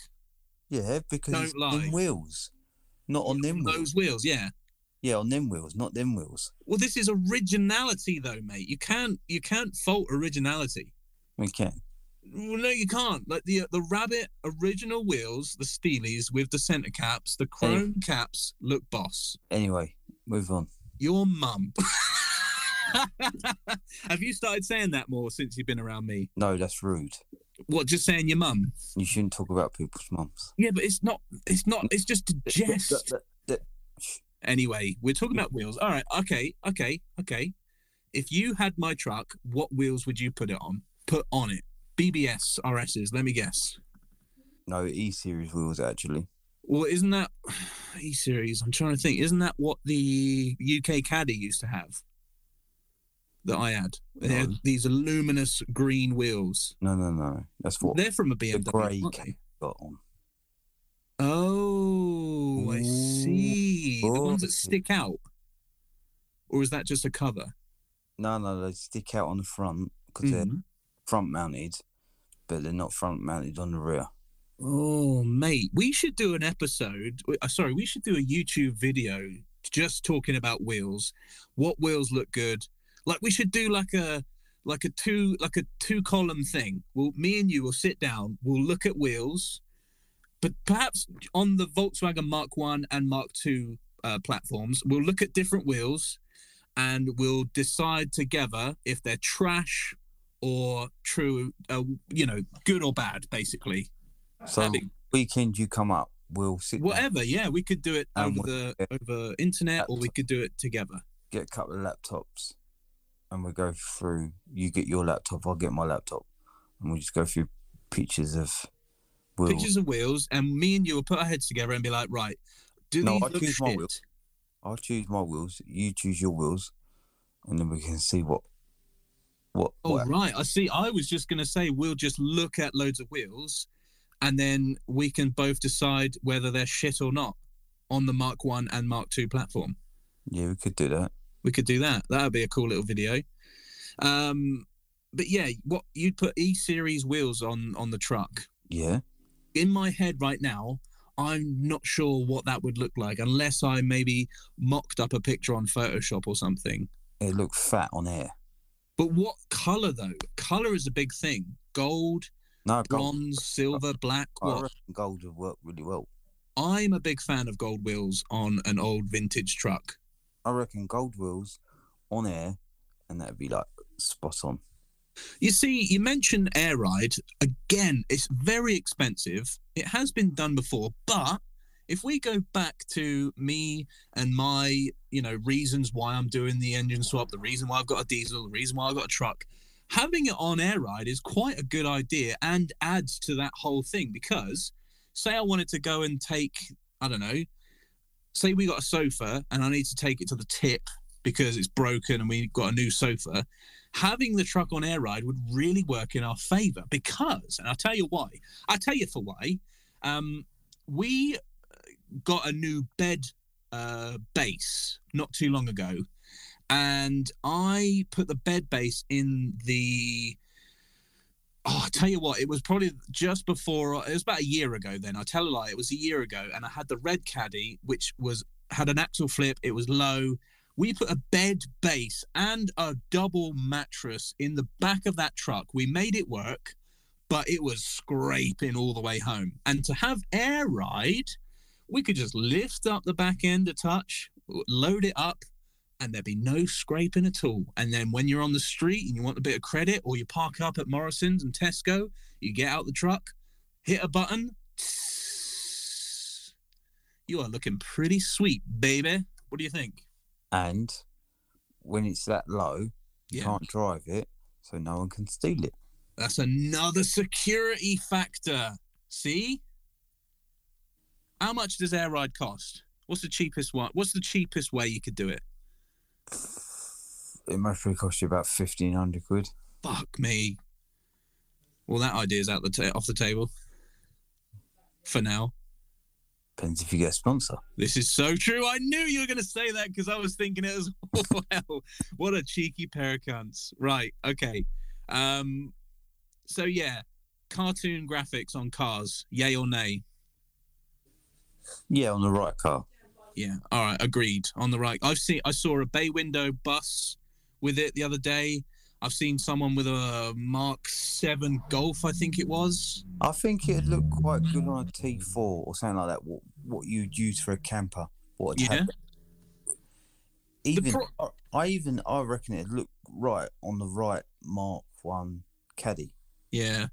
Yeah, because them wheels, not on them wheels. Those wheels, yeah. Yeah, on them wheels, not them wheels. Well, this is originality, though, mate. You can't you can't fault originality. We can. Well, no, you can't. Like the the Rabbit original wheels, the Steelies with the center caps, the chrome caps look boss. Anyway, move on. Your mum. Have you started saying that more since you've been around me? No, that's rude. What, just saying your mum? You shouldn't talk about people's mums. Yeah, but it's not. It's not. It's just a jest. Anyway, we're talking about wheels. All right. Okay. Okay. Okay. If you had my truck, what wheels would you put it on? Put on it. BBS RSs. Let me guess. No, E series wheels actually. Well, isn't that E series? I'm trying to think. Isn't that what the UK Caddy used to have? That I had. No. these luminous green wheels. No, no, no. That's what They're from a BMW. grey Caddy. got on. Oh, I see. The ones that stick out, or is that just a cover? No, no, they stick out on the front because they're Mhm. Front mounted, but they're not front mounted on the rear. Oh, mate, we should do an episode. uh, Sorry, we should do a YouTube video just talking about wheels. What wheels look good? Like we should do like a like a two like a two column thing. Well, me and you will sit down. We'll look at wheels, but perhaps on the Volkswagen Mark One and Mark Two uh, platforms, we'll look at different wheels, and we'll decide together if they're trash or true. Uh, you know, good or bad, basically. So That'd weekend you come up, we'll sit down, whatever yeah we could do it over the over internet or we could do it together get a couple of laptops, and we go through. You get your laptop, I'll get my laptop, and we just go through pictures of wheels. pictures of wheels and me and you will put our heads together and be like right do No, these I look choose my shit? wheels. I'll choose my wheels. You choose your wheels, and then we can see what What? Oh what? right, I see. I was just going to say we'll just look at loads of wheels, and then we can both decide whether they're shit or not on the Mark One and Mark Two platform. Yeah, we could do that. We could do that. That would be a cool little video. Um, but yeah, what you'd put E series wheels on on the truck. Yeah. In my head right now, I'm not sure what that would look like unless I maybe mocked up a picture on Photoshop or something. It looked fat on air. But what color though? Color is a big thing. Gold, No, gold. bronze, silver, black. I What? reckon gold would work really well. I'm a big fan of gold wheels on an old vintage truck. I reckon gold wheels on air, and that'd be like spot on. You see, you mentioned air ride again. It's very expensive. It has been done before, but if we go back to me and my, you know, reasons why I'm doing the engine swap, the reason why I've got a diesel, the reason why I've got a truck, having it on air ride is quite a good idea and adds to that whole thing because say I wanted to go and take, I don't know, say we got a sofa and I need to take it to the tip because it's broken and we've got a new sofa having the truck on air ride would really work in our favor because, and I'll tell you why. I'll tell you for why. Um, we got a new bed uh, base not too long ago, and I put the bed base in the. Oh, I tell you what, it was probably just before. It was about a year ago. Then I tell a lie, it was a year ago, and I had the red caddy, which was had an axle flip. It was low we put a bed base and a double mattress in the back of that truck. We made it work, but it was scraping all the way home. And to have air ride, we could just lift up the back end a touch, load it up, and there'd be no scraping at all. And then when you're on the street and you want a bit of credit, or you park up at Morrison's and Tesco, you get out the truck, hit a button. You are looking pretty sweet, baby. What do you think? And when it's that low, you Yeah. can't drive it, so no one can steal it. That's another security factor. See? How much does air ride cost? What's the cheapest one? What's the cheapest way you could do it? It must probably cost you about fifteen hundred quid. Fuck me. Well, that idea's out the ta- off the table for now. Depends if you get a sponsor. This is so true. I knew you were going to say that because I was thinking it as well. What a cheeky pair of cunts. Right. Okay. Um. So yeah, cartoon graphics on cars. Yay or nay? Yeah, on the right car. Yeah. All right. Agreed. On the right. I've seen. I saw a bay window bus with it the other day. I've seen someone with a Mark Seven Golf. I think it was. I think it'd look quite good on a T four or something like that. What what you'd use for a camper. What Yeah. Even pro- I, even I reckon it'd look right on the right Mark One Caddy. Yeah.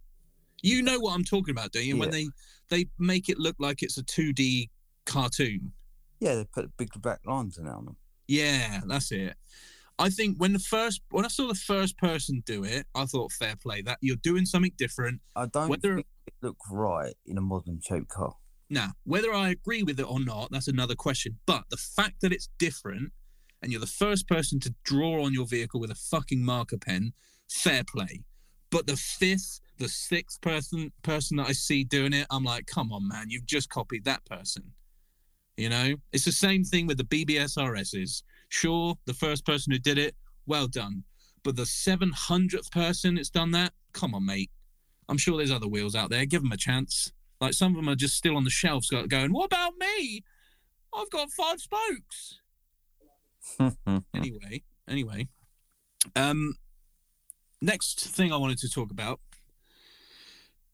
You know what I'm talking about, do you? When they they make it look like it's a 2D cartoon. Yeah, they put big black lines in on them. Yeah, that's it. I think when the first when I saw the first person do it, I thought fair play. That you're doing something different. I don't Whether- think it look right in a modern shaped car. Now, whether I agree with it or not, that's another question. But the fact that it's different and you're the first person to draw on your vehicle with a fucking marker pen, fair play. But the fifth, the sixth person person that I see doing it, I'm like, come on, man, you've just copied that person. You know, it's the same thing with the BBS RSs. Sure, the first person who did it, well done. But the 700th person that's done that, come on, mate. I'm sure there's other wheels out there. Give them a chance. Like some of them are just still on the shelves going, what about me? I've got five spokes. Anyway, anyway. Um, next thing I wanted to talk about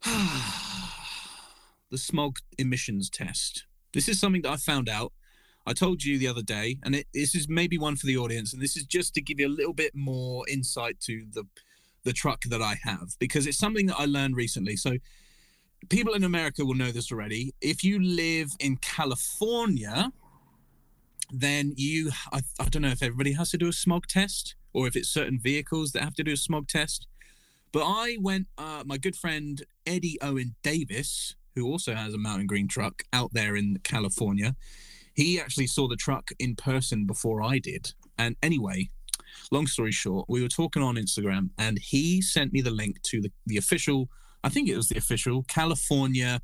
the smog emissions test. This is something that I found out. I told you the other day, and it, this is maybe one for the audience, and this is just to give you a little bit more insight to the the truck that I have because it's something that I learned recently. So people in America will know this already. If you live in California, then you I, I don't know if everybody has to do a smog test or if it's certain vehicles that have to do a smog test. But I went, uh, my good friend Eddie Owen Davis, who also has a Mountain Green truck out there in California, he actually saw the truck in person before I did. And anyway, long story short, we were talking on Instagram, and he sent me the link to the the official. I think it was the official California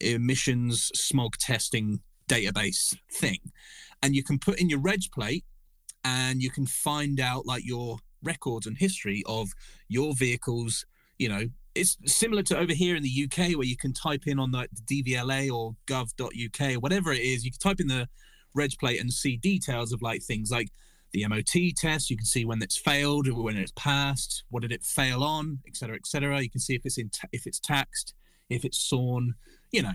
emissions smog testing database thing, and you can put in your reg plate, and you can find out like your records and history of your vehicles. You know, it's similar to over here in the UK where you can type in on the DVLA or gov.uk whatever it is. You can type in the reg plate and see details of like things like the MOT test. You can see when it's failed, when it's passed, what did it fail on, etc., etc. You can see if it's in ta- if it's taxed, if it's SORN, you know.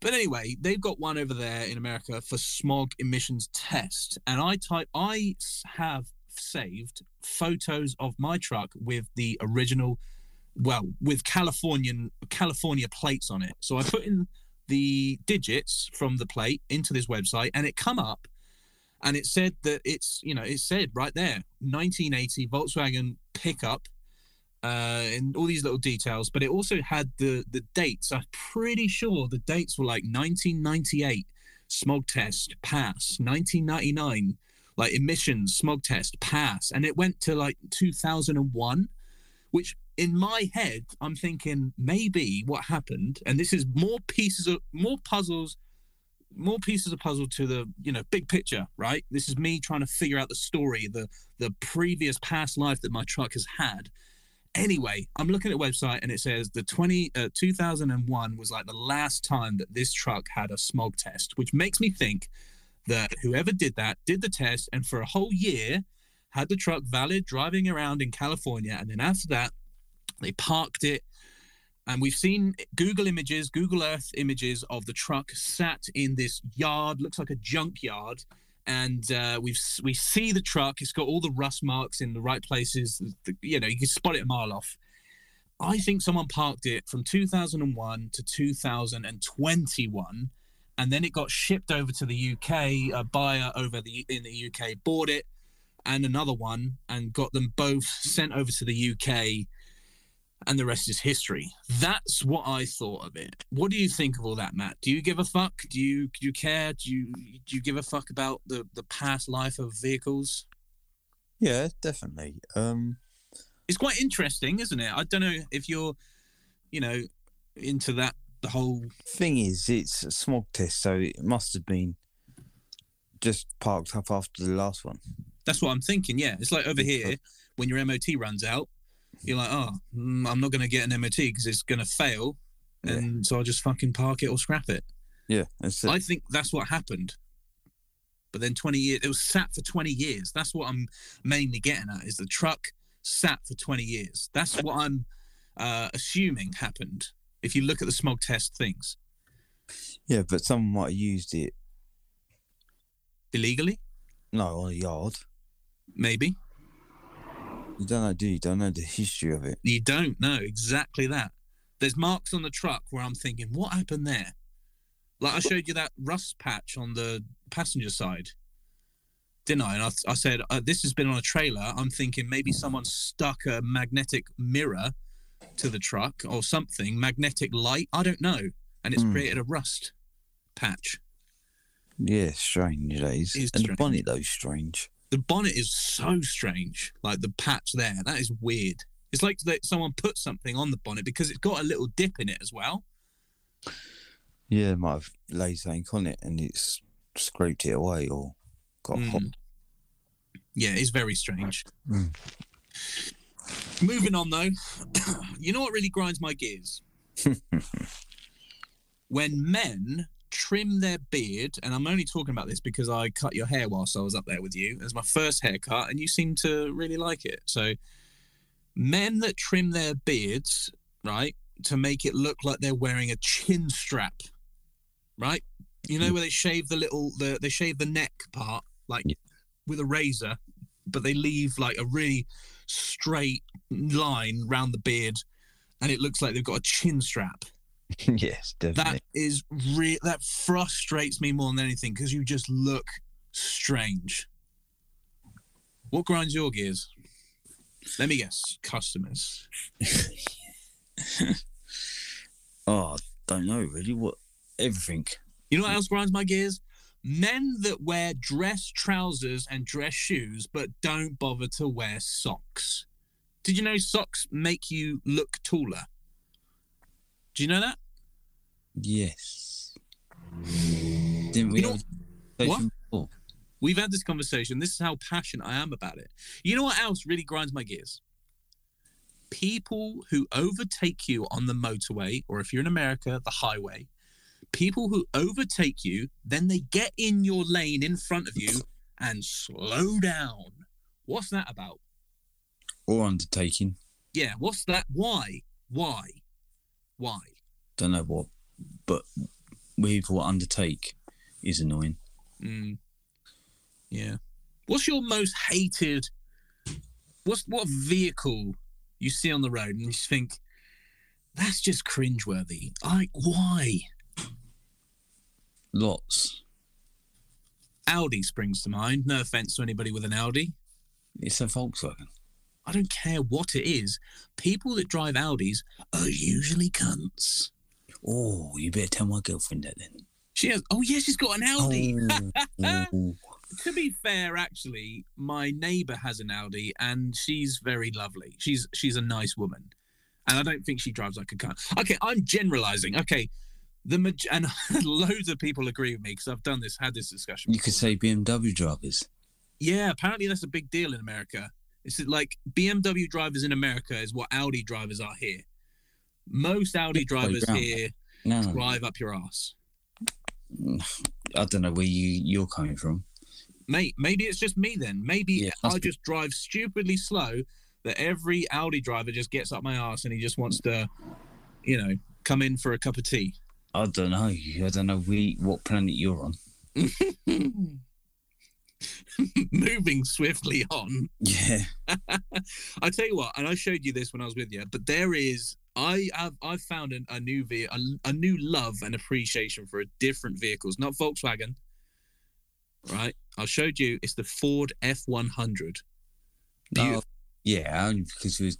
But anyway, they've got one over there in America for smog emissions test, and I type I have saved photos of my truck with the original well with californian california plates on it. So i put in the digits from the plate into this website and it come up and it said that it's you know it said right there 1980 volkswagen pickup uh and all these little details but it also had the the dates. I'm pretty sure the dates were like 1998 smog test pass 1999 like emissions smog test pass. And it went to like 2001 which in my head i'm thinking maybe what happened and this is more pieces of more puzzles more pieces of puzzle to the you know big picture right? This is me trying to figure out the story the the previous past life that my truck has had. Anyway i'm looking at the website and it says the 20 uh, 2001 was like the last time that this truck had a smog test which makes me think that whoever did that did the test and for a whole year had the truck valid driving around in california and then after that they parked it and we've seen Google images, Google Earth images of the truck sat in this yard, looks like a junkyard. And uh, we've we see the truck. It's got all the rust marks in the right places. You know, you can spot it a mile off. I think someone parked it from 2001 to 2021, and then it got shipped over to the UK. A buyer over the in the UK bought it, and another one, and got them both sent over to the UK and the rest is history. That's what I thought of it. What do you think of all that, Matt? Do you give a fuck? Do you do you care? Do you do you give a fuck about the the past life of vehicles? Yeah, definitely. Um, it's quite interesting, isn't it? I don't know if you're, you know, into that. The whole thing is, it's a smog test, so it must have been just parked up after the last one. That's what I'm thinking. Yeah, it's like over here when your MOT runs out, you're like, oh, mm, I'm not going to get an MOT because it's going to fail, and yeah. so I'll just fucking park it or scrap it. Yeah, I think that's what happened. But then 20 years, it was sat for 20 years. That's what I'm mainly getting at is the truck sat for 20 years. That's what I'm uh, assuming happened. If you look at the smog test things. Yeah, but someone might have used it illegally. No, on a yard. Maybe. You don't know, do you? Don't know the history of it. You don't know exactly that. There's marks on the truck where I'm thinking, what happened there? Like I showed you that rust patch on the passenger side, didn't I? And I, I said, uh, this has been on a trailer. I'm thinking maybe someone stuck a magnetic mirror to the truck or something, magnetic light. I don't know. And it's mm. created a rust patch. Yeah, strange days. And strange. the bonnet though, strange the bonnet is so strange. Like the patch there, that is weird. It's like that someone put something on the bonnet because it's got a little dip in it as well. Yeah, might have laid something on it and it's scraped it away or got mm. hot. Yeah, it's very strange. Mm. Moving on though, you know what really grinds my gears? when men trim their beard, and I'm only talking about this because I cut your hair whilst I was up there with you. As my first haircut, and you seem to really like it. So, men that trim their beards, right, to make it look like they're wearing a chin strap, right? You know hmm. where they shave the little, the they shave the neck part, like yeah. with a razor, but they leave like a really straight line round the beard, and it looks like they've got a chin strap yes, definitely. That is re- that frustrates me more than anything because you just look strange. What grinds your gears? Let me guess. Customers. oh, don't know really. What everything. You know what else grinds my gears? Men that wear dress trousers and dress shoes but don't bother to wear socks. Did you know socks make you look taller? Do you know that? Yes. Didn't we? You know- conversation before? We've had this conversation. This is how passionate I am about it. You know what else really grinds my gears? People who overtake you on the motorway, or if you're in America, the highway. People who overtake you, then they get in your lane in front of you and slow down. What's that about? Or undertaking. Yeah, what's that? Why? Why? Why? Don't know what, but what undertake is annoying. Mm. Yeah. What's your most hated? What's what vehicle you see on the road and you just think that's just cringeworthy? Like why? Lots. Audi springs to mind. No offense to anybody with an Audi. It's a Volkswagen. I don't care what it is. People that drive Audis are usually cunts. Oh, you better tell my girlfriend that then. She has. Oh yeah, she's got an Audi. Oh, oh. to be fair, actually, my neighbour has an Audi, and she's very lovely. She's she's a nice woman, and I don't think she drives like a cunt. Okay, I'm generalising. Okay, the maj- and loads of people agree with me because I've done this, had this discussion. You could say BMW drivers. Yeah, apparently that's a big deal in America. It's like BMW drivers in America is what Audi drivers are here. Most Audi drivers here No, drive up your ass. I don't know where you you're coming from. Mate, maybe it's just me then. Maybe Yeah, I just drive stupidly slow that every Audi driver just gets up my ass and he just wants to, you know, come in for a cup of tea. I don't know. I don't know we, what planet you're on. Moving swiftly on. Yeah. I tell you what, and I showed you this when I was with you, but there is I have I've found an, a new ve- a, a new love and appreciation for a different vehicles, not Volkswagen. Right, I showed you. It's the Ford F one hundred. Yeah, because it was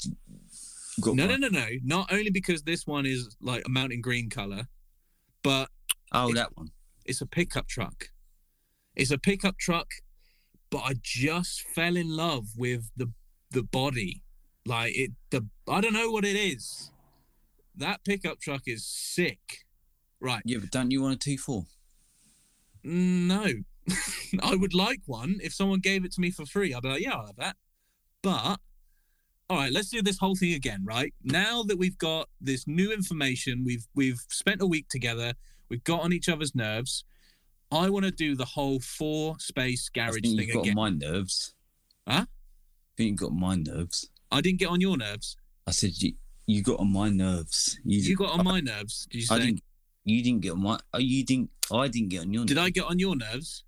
got No, no, no, no. Not only because this one is like a mountain green color, but Oh, that one. it's a pickup truck. It's a pickup truck, but I just fell in love with the the body. Like it the I don't know what it is. That pickup truck is sick. Right. Yeah, but don't you want a T four? No. I would like one. If someone gave it to me for free, I'd be like, yeah, I'll have that. But all right, let's do this whole thing again, right? Now that we've got this new information, we've we've spent a week together, we've got on each other's nerves. I want to do the whole four space I garage think thing you've got again. on my nerves. Huh? I think you've got my nerves. I didn't get on your nerves. I said you you got on my nerves. You, You got on my nerves. Did you I say? didn't. You didn't get on my. oh, You didn't. I didn't get on your. Did I get on your nerves?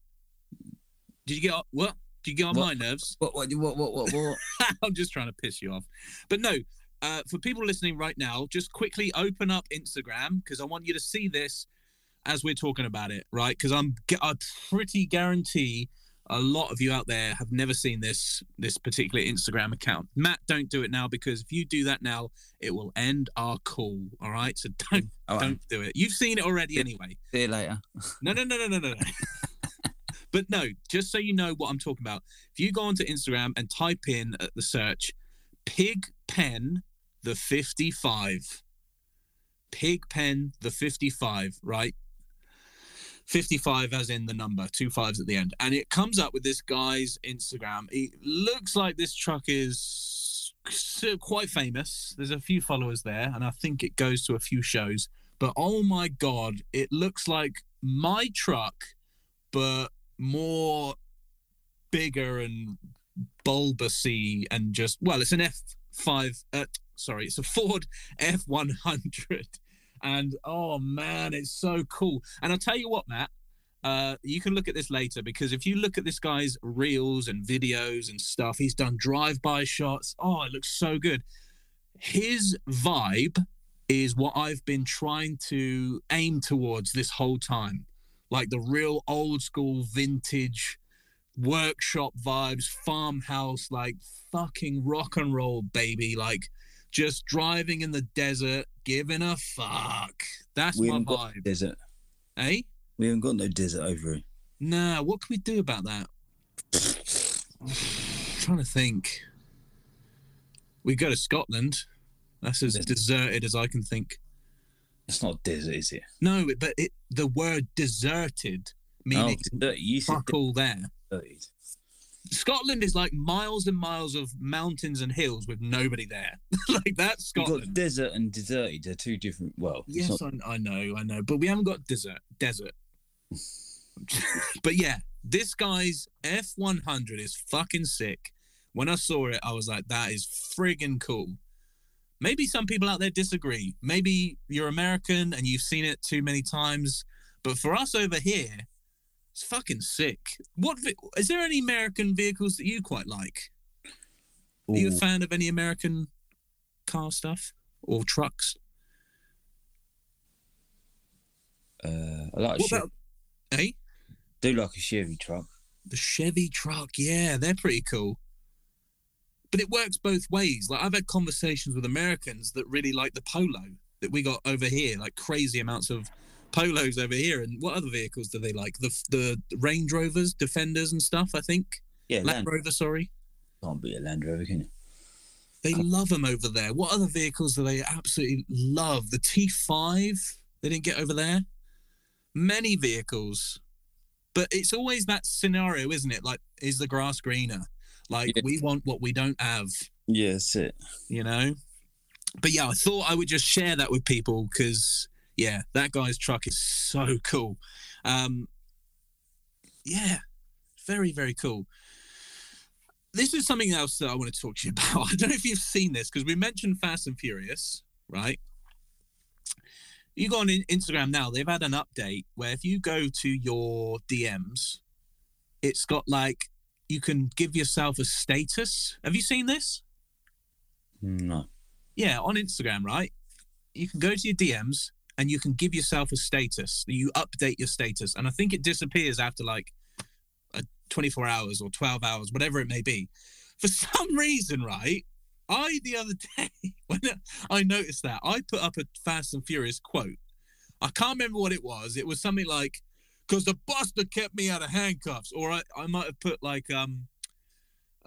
Did you get what? Did you get on What? my nerves? What? What? What? What? What? what? I'm just trying to piss you off. But no, uh, for people listening right now, just quickly open up Instagram because I want you to see this as we're talking about it, right? Because I'm I pretty guarantee a lot of you out there have never seen this this particular Instagram account. Matt, don't do it now because if you do that now, it will end our call. All right, so don't right. don't do it. You've seen it already anyway. See you later. No, no, no, no, no, no. but no, just so you know what I'm talking about. If you go onto Instagram and type in at the search Pig Pen the 55. Pig Pen the 55, right? 55 as in the number, two fives at the end. And it comes up with this guy's Instagram. It looks like this truck is quite famous. There's a few followers there, and I think it goes to a few shows. But oh my God, it looks like my truck, but more bigger and bulbousy and just, well, it's an F5, uh, sorry, it's a Ford F100 and oh man, it's so cool. And I'll tell you what, Matt, uh, you can look at this later because if you look at this guy's reels and videos and stuff, he's done drive-by shots. Oh, it looks so good. His vibe is what I've been trying to aim towards this whole time, like the real old school vintage workshop vibes, farmhouse, like fucking rock and roll, baby, like just driving in the desert, giving a fuck. That's We my haven't got vibe. desert. Eh? We haven't got no desert over here. Nah, what can we do about that? trying to think. We go to Scotland. That's as deserted as I can think. It's not desert, is it? No, but it, the word deserted meaning oh. You fuck all there. Scotland is like miles and miles of mountains and hills with nobody there. like that's You've got Scotland. desert and deserted. They're two different. Well, Yes, not- I, I know, I know, but we haven't got desert. Desert. but yeah, this guy's F one hundred is fucking sick. When I saw it, I was like, that is friggin' cool. Maybe some people out there disagree. Maybe you're American and you've seen it too many times. But for us over here, it's fucking sick. What is there any American vehicles that you quite like? Are you a fan of any American car stuff or trucks? uh, I like a What Chevy. about, eh? do like a Chevy truck. The Chevy truck, yeah, they're pretty cool. But it works both ways. Like I've had conversations with Americans that really like the Polo that we got over here, like crazy amounts of Polos over here. And what other vehicles do they like? The the Range Rovers, Defenders, and stuff. I think Yeah, Land Land Rover. Sorry, can't be a Land Rover, can you? they love them over there. What other vehicles do they absolutely love? The T5 they didn't get over there. Many vehicles, but it's always that scenario, isn't it? Like, is the grass greener? Like Yeah. we want what we don't have. Yeah, it. you know. But yeah, I thought I would just share that with people because yeah, that guy's truck is so cool. Um, yeah, very very cool. This is something else that I want to talk to you about. I don't know if you've seen this because we mentioned Fast and Furious, right? You go on Instagram now, they've had an update where if you go to your DMs, it's got like you can give yourself a status. Have you seen this? No. yeah, on Instagram, right? You can go to your DMs and you can give yourself a status. You update your status, and I think it disappears after like uh, 24 hours or 12 hours, whatever it may be. For some reason, right? I the other day when I noticed that I put up a Fast and Furious quote. I can't remember what it was. It was something like, "Because the buster kept me out of handcuffs," or I, I might have put like um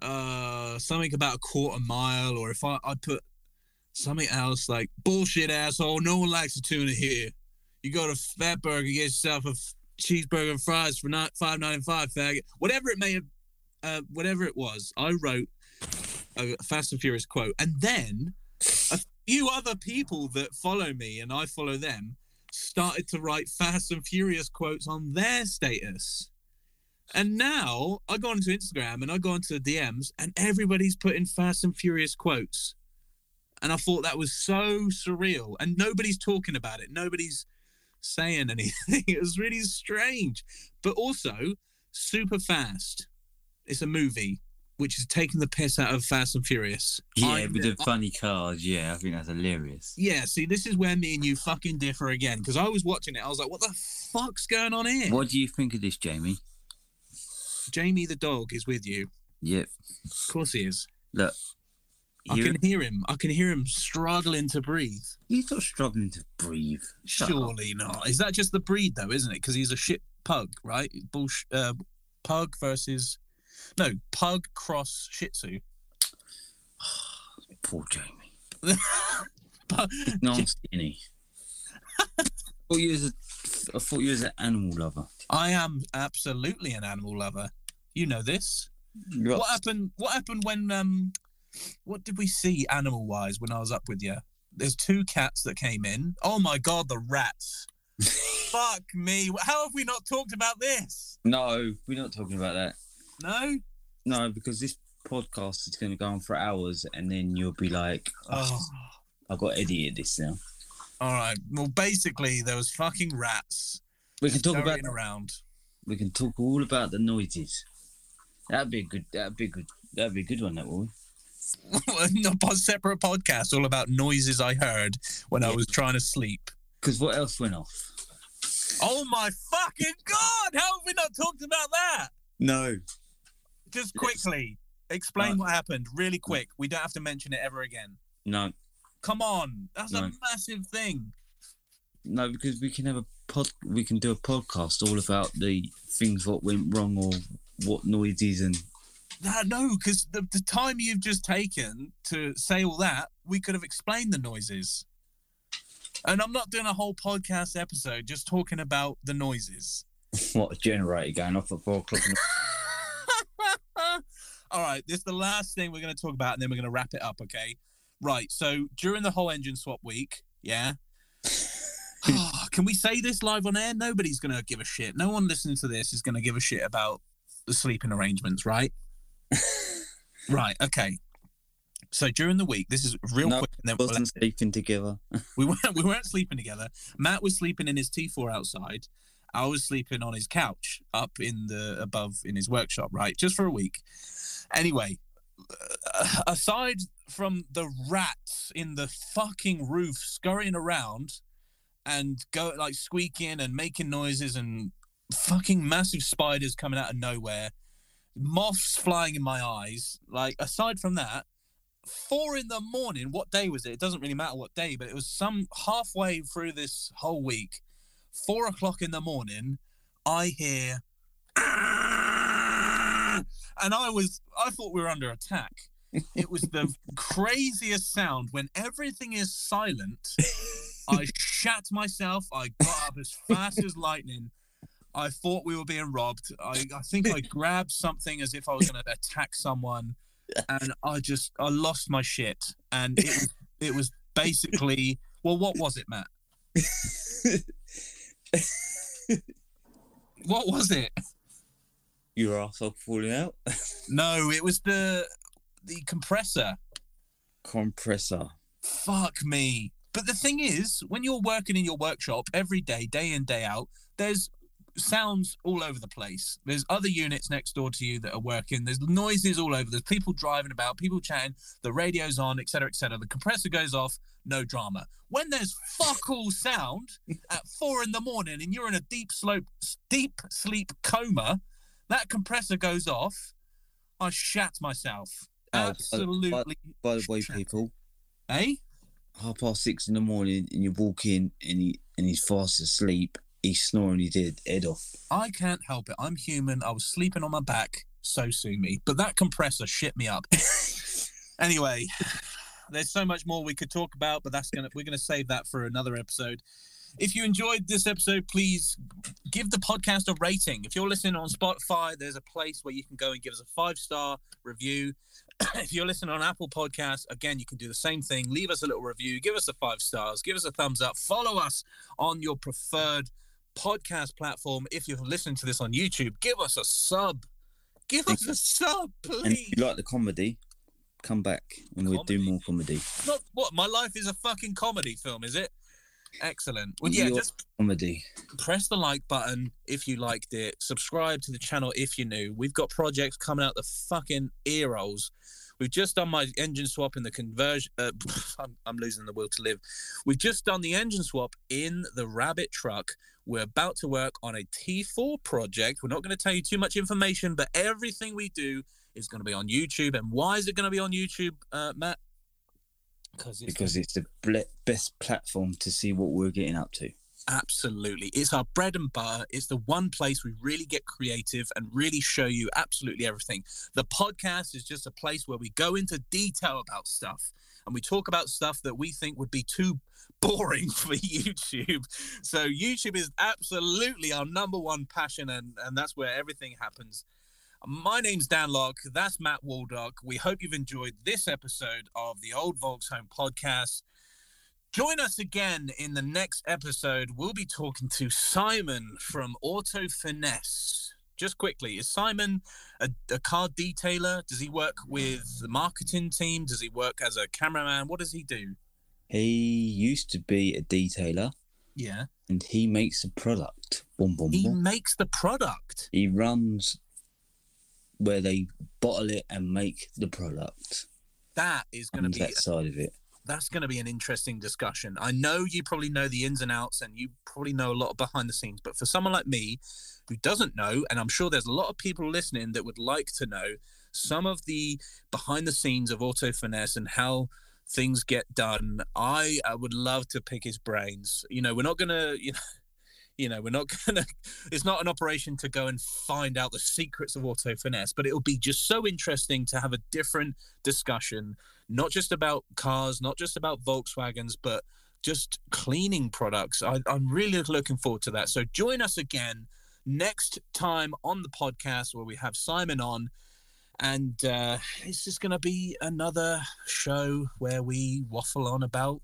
uh something about a quarter mile, or if I I put something else like bullshit asshole. No one likes a tuna here. You go to Fatburger, get yourself a f- cheeseburger and fries for not five ninety five, faggot. Whatever it may have, uh, whatever it was, I wrote a Fast and Furious quote, and then a few other people that follow me and I follow them started to write Fast and Furious quotes on their status. And now I go onto Instagram and I go onto the DMs and everybody's putting Fast and Furious quotes. And I thought that was so surreal. And nobody's talking about it. Nobody's saying anything. It was really strange. But also, Superfast. It's a movie which is taking the piss out of Fast and Furious. Yeah, I- with the funny cars. Yeah, I think that's hilarious. yeah, see, this is where me and you fucking differ again. Because I was watching it, I was like, what the fuck's going on here? What do you think of this, Jamie? Jamie the dog is with you. Yep. Of course he is. Look, I can hear him. I can hear him struggling to breathe. he's not struggling to breathe. Shut up. Surely not. Is that just the breed though, isn't it? Because he's a shit pug, right? Bullsh- uh, pug versus no pug cross Shih Tzu. Poor Jamie. He's nasty, isn't he? I thought you was a, I thought you was an animal lover. I am absolutely an animal lover. You know this. You're What happened? What happened when um? What did we see animal wise when I was up with you? There's two cats that came in. Oh my god, the rats! Fuck me! How have we not talked about this? No, we're not talking about that. No. No, because this podcast is going to go on for hours, and then you'll be like, oh, Oh. "I've got to edit this now." All right. Well, basically, there was fucking rats We can talk about. around. We can talk all about the noises. That'd be a good. That'd be a good. That'd be a good one. That would. Not a separate podcast, all about noises I heard when I was trying to sleep. Because what else went off? Oh my fucking god! How have we not talked about that? No. Just quickly explain what happened, really mm. quick. We don't have to mention it ever again. No. Come on, that's a massive thing. No, because we can have a pod. We can do a podcast all about the things what went wrong or what noises and. No, no, because the, the time you've just taken to say all that, we could have explained the noises. And I'm not doing a whole podcast episode just talking about the noises. what a generator going off at four o'clock. All right, this is the last thing we're going to talk about, and then we're going to wrap it up. Okay, right. So during the whole engine swap week, yeah. Ah, can we say this live on air? Nobody's going to give a shit. No one listening to this is going to give a shit about the sleeping arrangements, right? right. Okay. So during the week, this is real No, quick, and then we'll wasn't sleeping together. we weren't we weren't sleeping together. Matt was sleeping in his T4 outside. I was sleeping on his couch up in the above in his workshop, right? Just for a week. Anyway, uh, aside from the rats in the fucking roof scurrying around and go like squeaking and making noises and fucking massive spiders coming out of nowhere, moths flying in my eyes, like aside from that, four in the morning. What day was it? It doesn't really matter what day, but it was some halfway through this whole week. Four o'clock in the morning, I hear, and I was, I thought we were under attack. It was the craziest sound when everything is silent. I shat myself. I got up as fast as lightning. I thought we were being robbed. I, I think I grabbed something as if I was going to attack someone, and I just I lost my shit. And it was it was basically well, what was it, Matt? What was it? Your arsehole falling out. No, it was the the compressor. Compressor. Fuck me. But the thing is, when you're working in your workshop every day, day in, day out, there's sounds all over the place. There's other units next door to you that are working. There's noises all over. There's people driving about, people chatting, the radio's on, etc., etc. The compressor goes off, no drama. When there's fuck all sound at four in the morning and you're in a deep slope, deep sleep coma, that compressor goes off. I shat myself. Oh, by- Absolutely. By the way, shat. people, Eh? half past six in the morning, and you walk in, and he and he's fast asleep. He's snoring he did head off. I can't help it. I'm human. I was sleeping on my back. So sue me. But that compressor shit me up. anyway, there's so much more we could talk about, but that's gonna we're gonna save that for another episode. If you enjoyed this episode, please give the podcast a rating. If you're listening on Spotify, there's a place where you can go and give us a five star review. if you're listening on Apple Podcasts, again, you can do the same thing. Leave us a little review, give us a five stars, give us a thumbs up, follow us on your preferred podcast platform. If you're listening to this on YouTube, give us a sub. Give us a sub, And please. if you like the comedy, come back, and we'll do more comedy. Not what my life is a fucking comedy film, is it? Excellent. Well, yeah, Your- just Comedy. press the like button if you liked it. Subscribe to the channel if you're new. We've got projects coming out the fucking ear rolls. We've just done my engine swap in the conversion. Uh, I'm, I'm losing the will to live. We've just done the engine swap in the Rabbit truck. We're about to work on a T4 project. We're not going to tell you too much information, but everything we do is going to be on YouTube. And why is it going to be on YouTube, uh, Matt? Because it's Because it's the best platform to see what we're getting up to. Absolutely. It's our bread and butter. It's the one place we really get creative and really show you absolutely everything. The podcast is just a place where we go into detail about stuff and we talk about stuff that we think would be too boring for YouTube. So YouTube is absolutely our number one passion and, and that's where everything happens. My name's Dan Locke. That's Matt Waldock. We hope you've enjoyed this episode of the Old Volks Home podcast. Join us again in the next episode. We'll be talking to Simon from Auto Finesse. Just quickly, is Simon a, a car detailer? Does he work with the marketing team? Does he work as a cameraman? What does he do? He used to be a detailer, Yeah. and he makes a product. Boom, boom, He boom. makes the product. He runs where they bottle it and make the product. That is going to be that side of it. that's going to be an interesting discussion. I know you probably know the ins and outs and you probably know a lot behind the scenes, but for someone like me who doesn't know, and I'm sure there's a lot of people listening that would like to know some of the behind the scenes of Auto Finesse and how things get done, I, I would love to pick his brains. You know, we're not going to, you know, You know, we're not gonna. It's not an operation to go and find out the secrets of auto finesse, but it'll be just so interesting to have a different discussion, not just about cars, not just about Volkswagens, but just cleaning products. I, I'm really looking forward to that. So join us again next time on the podcast where we have Simon on. And uh, it's just going to be another show where we waffle on about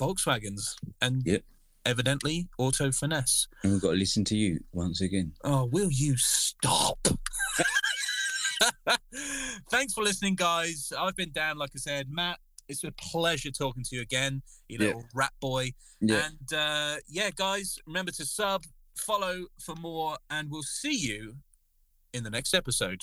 Volkswagens and Yep. evidently auto finesse. And we've got to listen to you once again. Oh, will you stop? Thanks for listening, guys. I've been Dan, like I said. Matt, it's a pleasure talking to you again, you Yeah. little rat boy. Yeah. And uh, yeah, guys, remember to sub, follow for more, and we'll see you in the next episode.